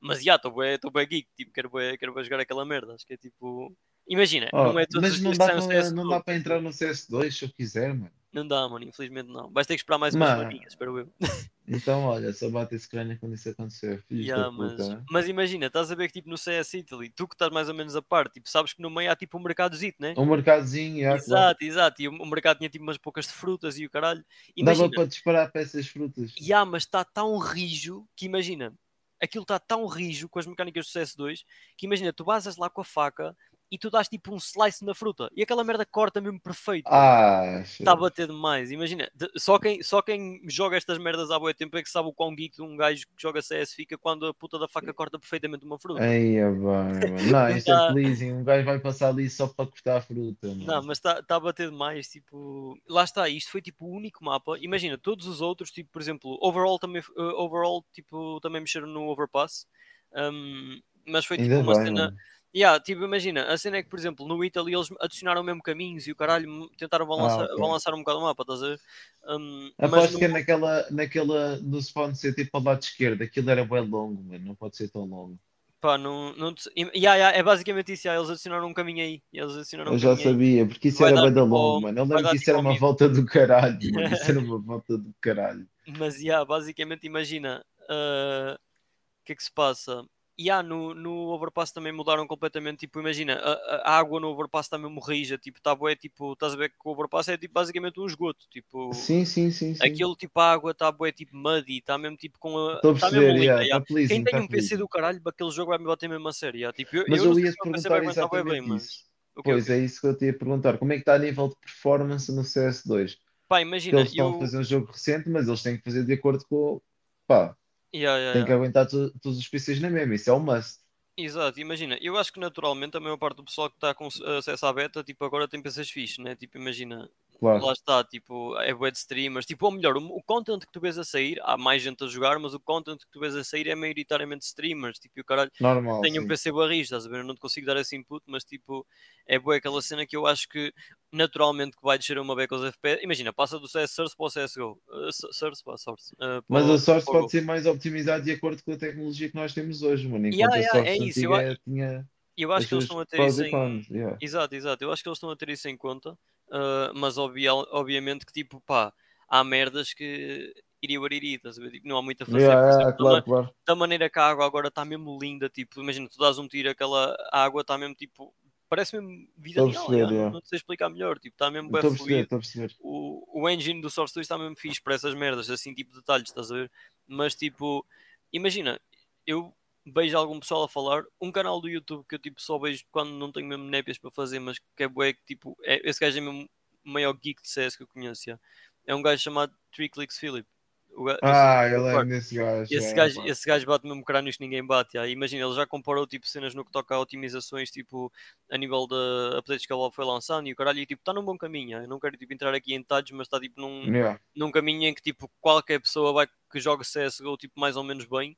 mas já, estou estou bué geek, tipo, quero bué, quero jogar aquela merda, acho que é tipo, imagina,
Oh,
não é todos
mas
os
não dá, para, não dá para entrar no CS2 se eu quiser, mano.
Não dá, mano, infelizmente não, vais ter que esperar mais umas
Mano.
semaninhas, espero eu.
Então, olha, só bate esse crânio quando isso acontecer.
Yeah, mas,
né?
mas imagina, estás a ver que tipo no CS Italy, tu que estás mais ou menos a par, tipo, sabes que no meio há tipo um mercadozito, né?
Um mercadozinho, já, claro.
Exato, exato. E o, o mercado tinha tipo umas poucas de frutas e o caralho.
Dava
Imagina,
para disparar peças frutas.
Ya, mas está tão rijo que imagina, aquilo está tão rijo com as mecânicas do CS2 que imagina, tu basas lá com a faca e tu dás tipo um slice na fruta e aquela merda corta mesmo perfeito.
Ah,
Está a bater demais. Imagina, só quem, só quem joga estas merdas há boa tempo é que sabe o quão geek de um gajo que joga CS fica quando a puta da faca corta perfeitamente uma fruta.
É bem, mano. Não, isto
Tá.
é pleasing. Um gajo vai passar ali só para cortar a fruta, mano.
Não, mas está tá a bater demais, tipo, lá está, isto foi tipo o único mapa. Imagina, todos os outros, tipo, por exemplo, overall também, uh, overall, tipo, também mexeram no overpass. um, mas foi tipo
Ainda
uma
bem,
cena.
mano.
Yeah, tipo, imagina, a cena é que, por exemplo, no Italy eles adicionaram mesmo caminhos e o caralho tentaram balançar,
ok.
balançar um bocado o mapa, estás a ver? Um,
Aposto
no-
que é naquela, naquela, no spawn ser tipo ao lado esquerdo, aquilo era bem longo, mano. Não pode ser tão longo.
pá, não, não te- yeah, yeah, é basicamente isso, yeah, eles adicionaram um caminho aí. Eles adicionaram um
Eu já
caminho aí.
sabia, porque isso
Vai
era bem da
tipo
longo, mano. Eu lembro que isso
tipo
era uma volta do caralho, mano. Isso era uma volta do caralho.
Mas, yeah, basicamente, imagina, ah, o que é que se passa? E yeah, no, no overpass também mudaram completamente, tipo, imagina, a, a- água no overpass está mesmo rija, tipo, tá bué, tipo, estás a ver que o overpass é tipo, basicamente um esgoto, tipo,
Sim, sim, sim, sim.
aquele tipo, a água está bué, tipo, muddy, está mesmo tipo com a...
Estou a
Tá
perceber,
linda,
yeah,
yeah.
tá
Quem tem
tá
um PC do caralho, aquele jogo vai me bater mesmo a sério, yeah. tipo, eu,
Mas
eu
eu ia te
vai
perguntar
bem,
exatamente
mas...
isso.
O quê, o
Pois
quê?
é isso que eu te ia perguntar. Como é que está a nível de performance no CS2?
Pá, imagina,
eles estão
eu...
a fazer um jogo recente, mas eles têm que fazer de acordo com. Pá,
Yeah, yeah, yeah.
que aguentar to- todos os PCs na mesma. Isso é um must.
Exato, imagina, eu acho que naturalmente a maior parte do pessoal que está com acesso à beta, tipo, agora tem PCs fixes, né? Tipo, imagina,
Claro.
lá está, tipo, é web streamers, tipo, ou melhor, o, o content que tu vês a sair, há mais gente a jogar, mas o content que tu vês a sair é maioritariamente streamers, tipo, o caralho,
Normal.
tenho um
sim.
PC barris, estás a ver? Eu não te consigo dar esse input, mas tipo, é boa aquela cena que eu acho que naturalmente que vai descer uma beca aos FPS. Imagina, passa do CS Source para o CSGO. Uh, Source para Source. uh,
Mas
o-
a Source pode ser mais optimizado de acordo com a tecnologia que nós temos hoje, mano. Enquanto
Yeah,
a
yeah, é isso, eu
tinha
Eu acho que eles estão a ter isso em.
yeah.
Exato, exato. Eu acho que eles estão a ter isso em conta, uh, mas obvia- obviamente que tipo, pá, há merdas que iriam iriri, estás a ver? Tipo, não há muito a fazer.
Yeah,
exemplo, da
claro,
ma-
claro.
da maneira que a água agora está mesmo linda, tipo, imagina, tu dás um tiro, aquela água está mesmo tipo, parece mesmo vida real,
perceber,
não,
yeah.
não te sei explicar melhor, tipo, está mesmo bem fluido. O, o engine do Source 2 está mesmo fixe para essas merdas, assim, tipo detalhes, estás a ver? Mas tipo, imagina, eu vejo algum pessoal a falar, um canal do YouTube que eu tipo só vejo quando não tenho mesmo népias para fazer, mas que é bué que tipo, é, esse gajo é mesmo o maior geek de CS que eu conheço, é um gajo chamado Triclix Philip.
Ah,
esse-
eu lembro desse gajo.
esse
yeah,
gajo, esse gajo bate mesmo crânios que ninguém bate. já. Imagina, ele já comparou tipo, cenas no que toca a otimizações, tipo, a nível de updates que Valve foi lançando e o caralho, e tipo, está num bom caminho. Eu não quero tipo, entrar aqui em detalhes, mas está tipo num,
Yeah.
num caminho em que tipo, qualquer pessoa vai, que joga CSGO tipo, mais ou menos bem.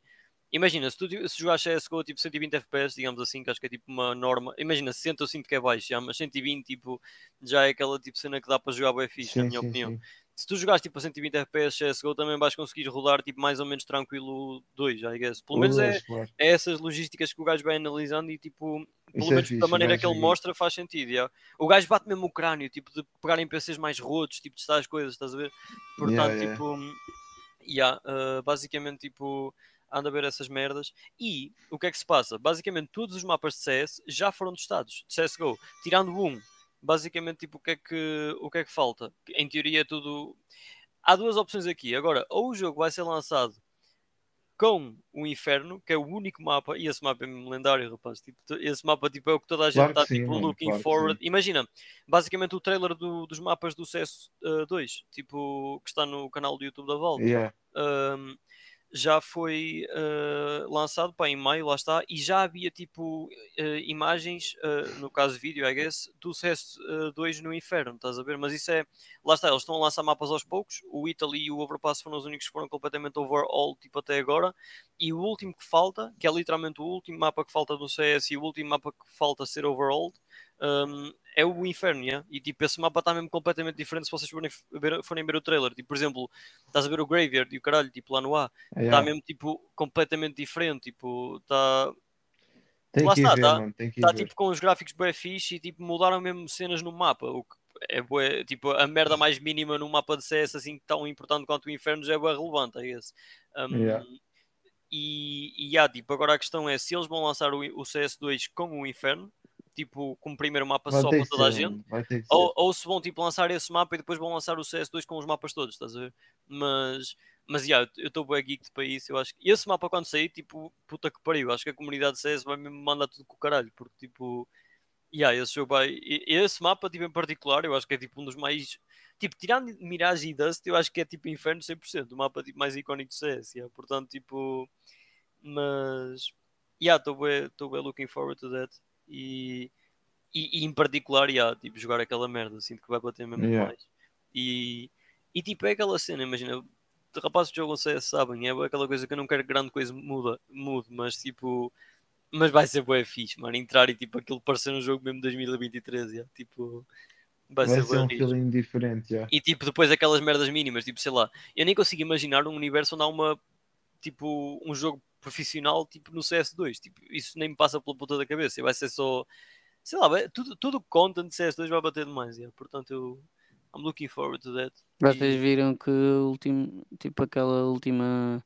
Imagina, se tu se jogares CSGO tipo 120 FPS, digamos assim, que acho que é tipo uma norma. Imagina, 60 eu sinto que é baixo, já, mas 120 tipo, já é aquela tipo cena que dá para jogar bem fixe, na
Sim,
minha
sim,
opinião
sim.
se tu jogares tipo a 120 FPS CSGO também vais conseguir rodar tipo mais ou menos tranquilo 2, I guess. Pelo menos é, é essas logísticas que o gajo vai analisando e tipo, pelo
Isso é
menos
fixe,
da maneira que ele mostra faz sentido. yeah. O gajo bate mesmo o crânio, tipo, de pegar em PCs mais rotos, tipo, testar as coisas, estás a ver? Portanto,
yeah.
tipo, yeah, uh, basicamente, tipo, anda a ver essas merdas. E o que é que se passa? Basicamente, todos os mapas de CS já foram testados, de CSGO, tirando um. Basicamente, tipo, o que é que, o que, é que falta? Em teoria, é tudo. Há duas opções aqui. Agora, ou o jogo vai ser lançado com o Inferno, que é o único mapa, e esse mapa é mesmo lendário, rapaz. Tipo, esse mapa tipo, é o que toda a gente
Claro
está
sim,
tipo,
mano,
looking
claro
forward. Imagina, basicamente o trailer do- dos mapas do CS2, tipo, que está no canal do YouTube da Valve
Yeah.
um, já foi uh, lançado pá, em maio, lá está, e já havia tipo uh, imagens, uh, no caso vídeo, I guess, do CS2 no inferno, estás a ver? Mas isso é, lá está, eles estão a lançar mapas aos poucos, o Italy e o Overpass foram os únicos que foram completamente overall, tipo até agora, e o último que falta, que é literalmente o último mapa que falta do CS e o último mapa que falta ser overall, um, é o inferno, yeah? e tipo, esse mapa está mesmo completamente diferente se vocês forem ver, forem ver o trailer, tipo, por exemplo, estás a ver o Graveyard e o caralho, tipo, lá no A, está
Yeah.
mesmo tipo completamente diferente, tipo, está
Tem
lá está,
ver,
tá- tá, tipo com os gráficos bem fixe e tipo mudaram mesmo cenas no mapa, o que é bué, tipo a merda mais mínima num mapa de CS assim tão importante quanto o Inferno já é bué relevante, é esse. Um,
Yeah.
E, e yeah, tipo, agora a questão é se eles vão lançar o, o CS2 com o Inferno, tipo, como primeiro mapa
Vai
só para toda a
ser,
gente.
que ser.
Ou, ou se vão tipo lançar esse mapa e depois vão lançar o CS2 com os mapas todos, estás a ver? Mas mas yeah, eu estou bem geek para isso. Eu acho que esse mapa, quando sair, tipo, puta que pariu. Acho que a comunidade de CS vai mesmo mandar tudo com o caralho, porque tipo, yeah, esse jogo vai. Esse mapa, tipo, em particular, eu acho que é tipo um dos mais. Tipo, tirando Mirage e Dust, eu acho que é tipo Inferno 100%, o mapa tipo, mais icónico do CS. Yeah. Portanto, tipo, mas. Yeah, estou bem, estou bem looking forward to that. E, e, e em particular, yeah, tipo, jogar aquela merda, sinto que vai bater mesmo
Yeah.
mais. E, e tipo, é aquela cena, imagina, rapazes que jogam CS sabem, é aquela coisa que eu não quero que grande coisa muda, mude, mas tipo, mas vai ser bué fixe, mano, entrar e tipo aquilo parecer um jogo mesmo de 2023, yeah, tipo, vai,
Vai
ser
ser um feeling diferente, já.
E tipo, depois aquelas merdas mínimas, tipo, sei lá, eu nem consigo imaginar um universo onde há uma, tipo, um jogo profissional, tipo, no CS2, tipo, isso nem me passa pela puta da cabeça, vai ser só, sei lá, vai- tudo, tudo conta de CS2 vai bater demais, yeah. portanto eu, I'm looking forward to that.
Vocês
E-
viram que o último, tipo aquela última,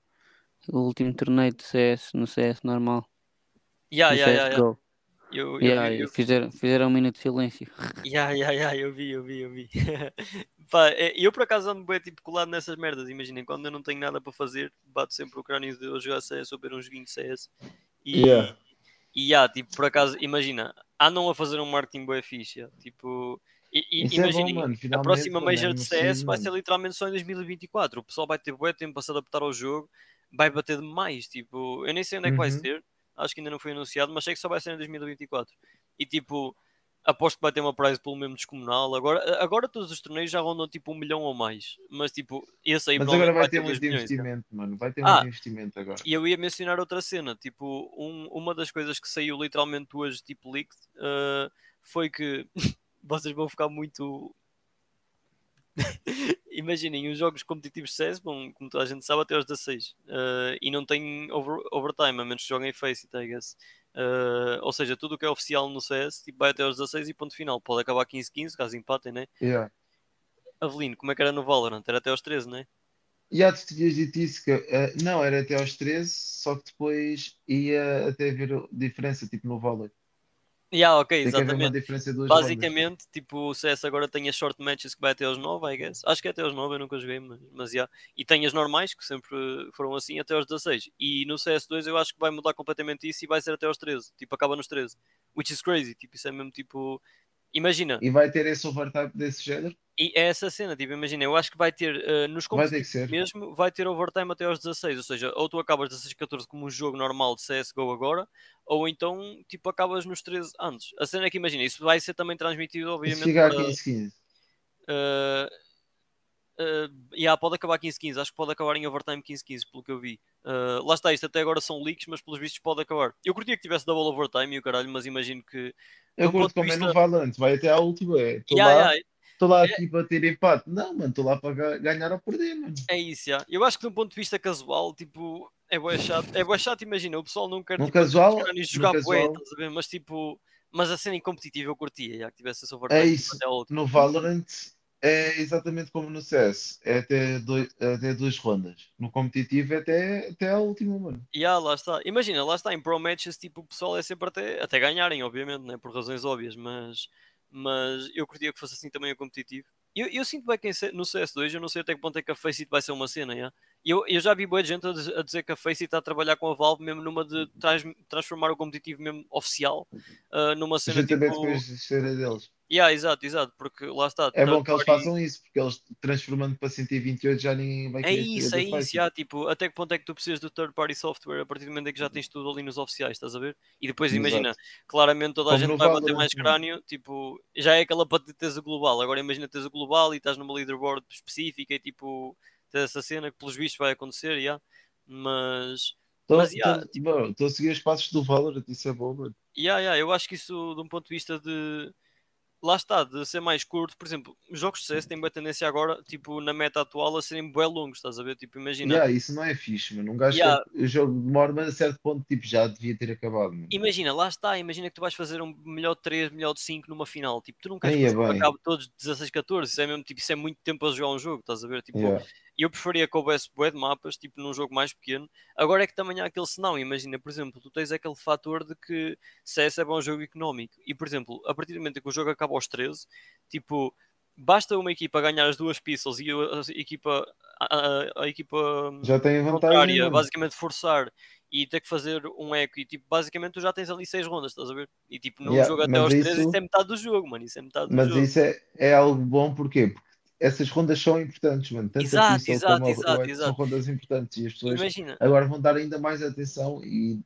o último torneio de CS no CS normal,
Yeah,
no
yeah, yeah, yeah. Eu, eu,
Yeah,
vi-
e
eu,
fizeram, fizeram um minuto de silêncio.
Yeah, yeah, yeah, eu vi, eu vi, eu vi. Pá, é- eu por acaso ando bem tipo colado nessas merdas, imaginem, quando eu não tenho nada para fazer, bato sempre o crânio de eu jogar CS ou ver um joguinho de CS. E,
Yeah.
e yeah, tipo, por acaso, imagina, andam a fazer um marketing bem fixe, tipo, e, e
é
imaginem,
mano.
a próxima
é
Major de CS
merecido,
vai ser literalmente só em 2024, o pessoal vai ter bué tempo para se adaptar ao jogo, vai bater demais, tipo, eu nem sei onde é que vai
Uhum.
ser, acho que ainda não foi anunciado, mas sei que só vai ser em 2024. E tipo, aposto que vai ter uma prize pool mesmo descomunal. Agora, agora todos os torneios já rondam tipo um milhão ou mais. Mas tipo, esse aí
Mas agora
provavelmente
vai ter
dois
muito
milhões, cara.
investimento, mano. Vai ter
Ah.
muito investimento agora.
E eu ia mencionar outra cena, tipo, um- uma das coisas que saiu literalmente hoje, tipo, leaked, uh, foi que vocês vão ficar muito. Imaginem, os jogos competitivos CS, bom, como toda a gente sabe, até aos 16 uh, e não tem over- overtime, a menos que joguem Face I guess. Uh, ou seja, tudo o que é oficial no CS tipo, vai até aos 16 e ponto final. Pode acabar 15-15, caso empatem, né?
Yeah.
Avelino, como é que era no Valorant? Era até aos 13, né?
E há, tinhas dito isso que eh, não, era até aos 13, só que depois ia até haver diferença, tipo no vôlei.
Yeah, ok,
Tem
exatamente. Basicamente, tipo, o CS agora tem as short matches que vai até aos 9, I guess. Acho que é até aos 9, eu nunca joguei, mas, mas yeah. E tem as normais, que sempre foram assim, até aos 16. E no CS2 eu acho que vai mudar completamente isso e vai ser até aos 13. Tipo, acaba nos 13. Which is crazy. Tipo, isso é mesmo tipo. Imagina,
E vai ter esse overtime desse género?
e é essa cena, tipo, imagina, eu acho que vai ter eh, nos
Vai ter
competitivos
ser.
mesmo, vai ter overtime até aos 16, ou seja, ou tu acabas 16, 14 como um jogo normal de CSGO agora, ou então, tipo, acabas nos 13 antes. A cena é que imagina, isso vai ser também transmitido, obviamente,
ficar
para,
15-15?
Uh, uh, yeah, pode acabar 15-15, acho que pode acabar em overtime 15-15, pelo que eu vi. Uh, lá está, isto até agora são leaks, mas pelos vistos pode acabar. Eu curtia que tivesse double overtime e o caralho, mas imagino que.
Eu curto é
vista-
no Valorant, vai até à última. Estou
Yeah,
lá,
yeah,
lá aqui para ter empate. Não, mano, estou lá para ga- ganhar ou perder, mano.
é isso, yeah. eu acho que de um ponto de vista casual, tipo, é bué chato. É bué chato, imagina, o pessoal não quer
No
tipo,
casual-
jogar
no
jogar bué,
casual-
estás a ver? Mas tipo, mas a cena em competitivo eu curtia, yeah, que tivesse esse overtime
É
tipo,
isso. No Valorant é exatamente como no CS. É até, dois, até duas rondas. No competitivo é até, até à última, mano.
E ah, lá está. Imagina, lá está, em Pro Matches, tipo, o pessoal é sempre até, até ganharem, obviamente, né? por razões óbvias, mas, mas eu curtia que fosse assim também o competitivo. Eu, eu sinto bem que em no CS2, eu não sei até que ponto é que a Faceit vai ser uma cena, yeah? eu, eu já vi boa gente a, diz- a dizer que a Faceit está a trabalhar com a Valve mesmo numa de trans- transformar o competitivo mesmo oficial ah, numa cena
Juntamente
tipo...
a deles.
Yeah, exato, exato, porque lá está.
É bom que eles façam isso, porque eles transformando para 128 já ninguém vai
É isso, é isso, já, tipo, até que ponto é que tu precisas do third party software a partir do momento em que já tens tudo ali nos oficiais, estás a ver? E depois imagina,
Exato.
claramente toda a
Como
gente vai bater mais crânio, tipo, já é aquela para teres o global, agora imagina teres o global e estás numa leaderboard específica e tipo, tens essa cena que pelos vistos vai acontecer, já, mas, mas, yeah, tipo-
Estou a seguir os passos do Valorant, isso é bom, mano.
yeah, yeah, eu acho que isso de um ponto de vista de lá está, de ser mais curto, por exemplo, os jogos de CS têm boa tendência agora, tipo, na meta atual a serem bem longos, estás a ver? Tipo, imagina,
Yeah, isso não é fixe, mano. Um gajo
Yeah.
o jogo demora, mas a certo ponto tipo, já devia ter acabado, mano.
Imagina, lá está, imagina que tu vais fazer um melhor de 3, melhor de 5 numa final. Tipo, tu não queres
é
que
bem.
acabe todos 16, 14. Isso é mesmo, tipo, isso é muito tempo a jogar um jogo, estás a ver? Tipo,
Yeah.
Eu preferia que houvesse bué de mapas, tipo, num jogo mais pequeno. Agora é que também há aquele senão, imagina, por exemplo, tu tens aquele fator de que CS é bom jogo económico. E, por exemplo, a partir do momento em que o jogo acaba aos 13, tipo, basta uma equipa ganhar as duas pistols e a, equipa a, a- a equipa
Já tem vantagem.
basicamente forçar e ter que fazer um eco e tipo, basicamente tu já tens ali seis rondas, estás a ver? E tipo, num
Yeah,
jogo até aos três,
isso-
isso é metade do jogo, mano. Isso é metade do
Mas
jogo.
isso é, é algo bom, porquê? Porque essas rondas são importantes, mano. Tanto
Exato,
a pistol
exato,
como a
exato,
White são
exato.
rondas importantes e as pessoas
Imagina,
agora vão dar ainda mais atenção e,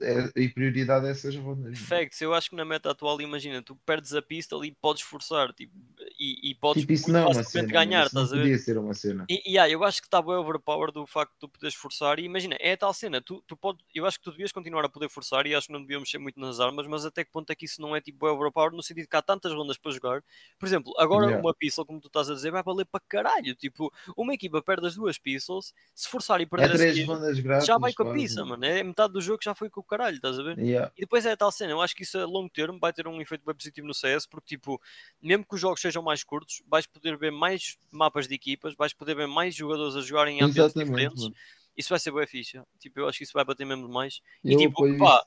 é- e prioridade a essas rondas.
facts, eu acho que na meta atual, imagina, tu perdes a pistol e podes forçar, tipo, e, e podes
Tipo, isso não é uma cena.
ganhar,
Isso não
estás a ver?
podia ser uma cena.
E, e, ah, eu acho que está bem overpower do facto de tu poderes forçar. E imagina, é a tal cena. Tu, tu pode, eu acho que tu devias continuar a poder forçar. E acho que não devíamos mexer muito nas armas. Mas até que ponto é que isso não é tipo overpower? No sentido que há tantas rondas para jogar. Por exemplo, agora
Yeah.
uma pistol, como tu estás a dizer, vai valer para caralho. Tipo, uma equipa perde as duas pistols. Se forçar e
É
perder a
três rondas grátis.
já vai com a pista, mano. É metade do jogo já foi com o caralho, estás a ver?
Yeah.
E depois é a tal cena, eu acho que isso a longo termo vai ter um efeito bem positivo no CS, porque tipo, mesmo que os jogos sejam mais curtos, vais poder ver mais mapas de equipas, vais poder ver mais jogadores a jogarem em ambientes
Exatamente,
diferentes.
mano.
Isso vai ser bem fixe. Tipo, eu acho que isso vai bater mesmo mais. E
Eu
tipo,
apoio
pá,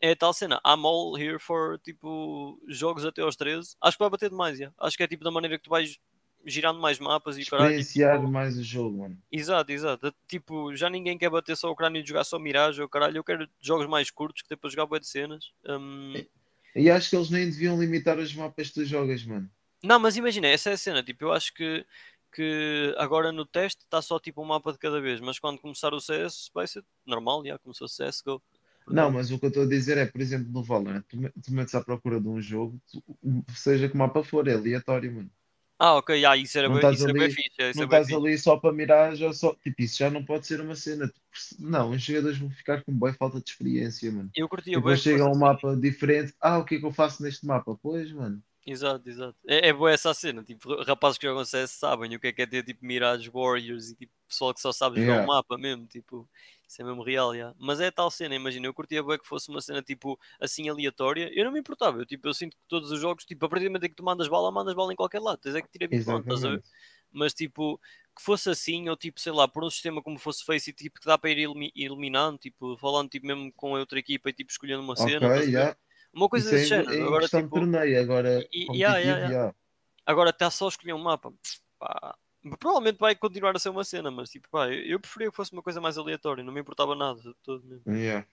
é tal cena, I'm all here for tipo jogos até aos 13. Acho que vai bater demais, já. acho que é tipo da maneira que tu vais girando mais mapas e caralho. e,
Experienciar
tipo,
mais o jogo, mano.
Exato, exato. Tipo, já ninguém quer bater só o crânio e jogar só Mirage ou caralho. Eu quero jogos mais curtos que dê para jogar bué de cenas. Hum,
E acho que eles nem deviam limitar os mapas que tu jogas, mano.
Não, mas imagina, essa é a cena. Tipo, eu acho que, que agora no teste está só tipo um mapa de cada vez, mas quando começar o CS vai ser normal, já começou o CSGO.
Não, mas o que eu estou a dizer é, por exemplo, no Valorant, tu, me- tu metes à procura de um jogo, tu- seja que mapa for, é aleatório, mano.
Ah, ok, ah, isso era
Não
bem, isso era bem
ali-
fixe. é, Isso
Não
é bem
estás
fixe.
ali só para mirar, já só. Tipo, isso já não pode ser uma cena. Tipo, Não, os jogadores vão ficar com boa falta de experiência, mano.
Eu curtia
E
bem.
depois chega a um
assim.
mapa diferente. Ah, o que é que eu faço neste mapa? Pois, mano.
Exato, exato. É, é boa essa cena. Tipo, rapazes que jogam CS sabem o que é que é ter tipo Mirage Warriors e tipo pessoal que só sabe jogar
Yeah.
o mapa mesmo. Tipo, isso é mesmo real, já. Mas é tal cena, imagina. Eu curtia bem que fosse uma cena tipo assim aleatória. Eu não me importava. Eu, tipo, eu sinto que todos os jogos, tipo, a partir do momento em que tu mandas bala, mandas bala em qualquer lado. Tens é que tirar habituado, estás a ver? Mas tipo, que fosse assim, ou tipo, sei lá, por um sistema como fosse Face e tipo, que dá para ir eliminando, tipo, falando tipo, mesmo com a outra equipa e tipo, escolhendo uma cena,
Ok,
estás a ver?
já.
Uma coisa
Isso é
desse
em-
género.
em
Agora, tipo,
torneio, agora
E- yeah, yeah, yeah. agora está só a escolher um mapa. Pá, provavelmente vai continuar a ser uma cena, mas tipo, pá, eu, eu preferia que fosse uma coisa mais aleatória, não me importava nada todo mesmo.
Yeah.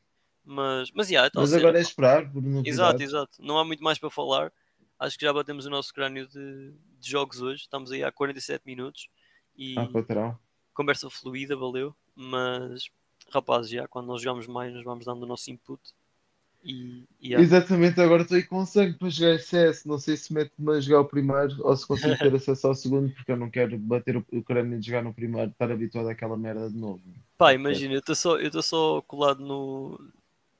Mas, mas, yeah, é
Mas
cena,
agora é esperar por
Exato,
novidades.
exato. Não há muito mais para falar. Acho que já batemos o nosso crânio de, de jogos hoje. Estamos aí há 47 minutos. E
Ah, patrão.
conversa fluida, valeu. Mas, rapazes, já quando nós jogamos mais, nós vamos dando o nosso input. E, e.
Exatamente, agora estou aí com sangue para jogar CS. Não sei se mete-me a jogar o primeiro ou se consigo ter acesso ao segundo, porque eu não quero bater o, crânio de jogar no primeiro, estar habituado àquela merda de novo.
pá, imagina, eu estou só, eu só colado no,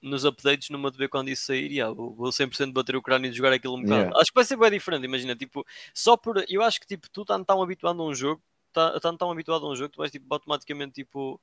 nos updates numa de ver quando isso sair. Yeah, vou, vou 100% bater o crânio e jogar aquilo um bocado.
Yeah.
Acho que vai ser bem diferente. Imagina, tipo, só por. Eu acho que tipo, tu estás tão habituado a um jogo, tá, tão, tão habituado a um jogo, tu vais tipo, automaticamente tipo.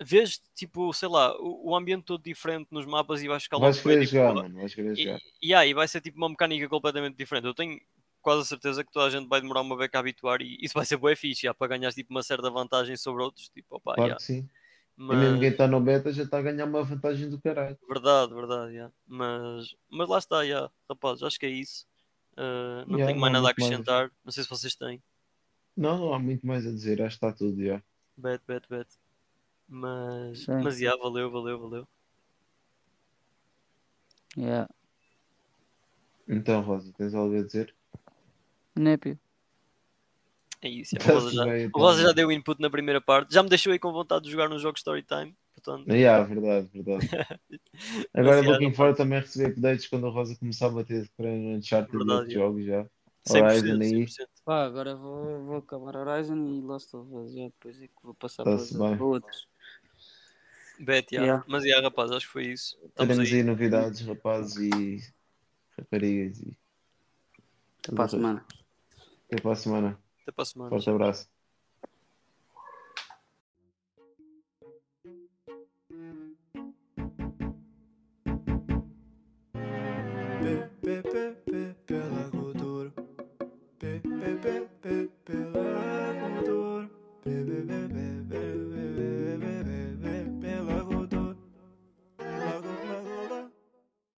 Vês, tipo, sei lá, o, o ambiente todo diferente nos mapas e vais ficar
Vais
logo bem,
querer
tipo,
jogar, mano, vais querer jogar.
E, e aí vai ser tipo uma mecânica completamente diferente. Eu tenho quase a certeza que toda a gente vai demorar uma beca a habituar e isso vai ser bué fixe, já, para ganhar tipo, uma certa vantagem sobre outros. Tipo, opa,
Claro
já.
que sim.
Mas,
E mesmo quem está no beta já está a ganhar uma vantagem do caralho.
Verdade, verdade, já. Mas, mas lá está, já. rapaz, acho que é isso. Uh, não
Já,
tenho
não
mais
há
nada a
muito mais.
acrescentar. Não sei se vocês têm.
Não, não há muito mais a dizer, acho que está tudo já.
Bet, bet, bet. Mas,
Sim.
mas já, valeu, valeu, valeu.
Yeah.
Então, Rosa, tens algo a dizer?
Népio.
É isso. O
Tá-se
Rosa já,
bem,
o
então.
Rosa já deu input na primeira parte. Já me deixou aí com vontade de jogar nos jogos Storytime. Portanto,
Yeah, verdade, verdade. Agora, looking
rapaz.
forward também recebi updates quando a Rosa começar a bater treino no Uncharted e
Verdade,
outros
já.
jogos já.
100%,
Horizon aí.
100%.
Pá, agora vou, vou acabar Horizon e Lost of Us. Já depois é que vou passar para, para outros.
Bet, já.
Yeah.
Mas já, rapaz, acho que foi isso. Estamos
Teremos
aí.
aí novidades, rapazes e raparigas. E...
Até para a semana.
Até para a semana.
Até para a semana.
Forte abraço.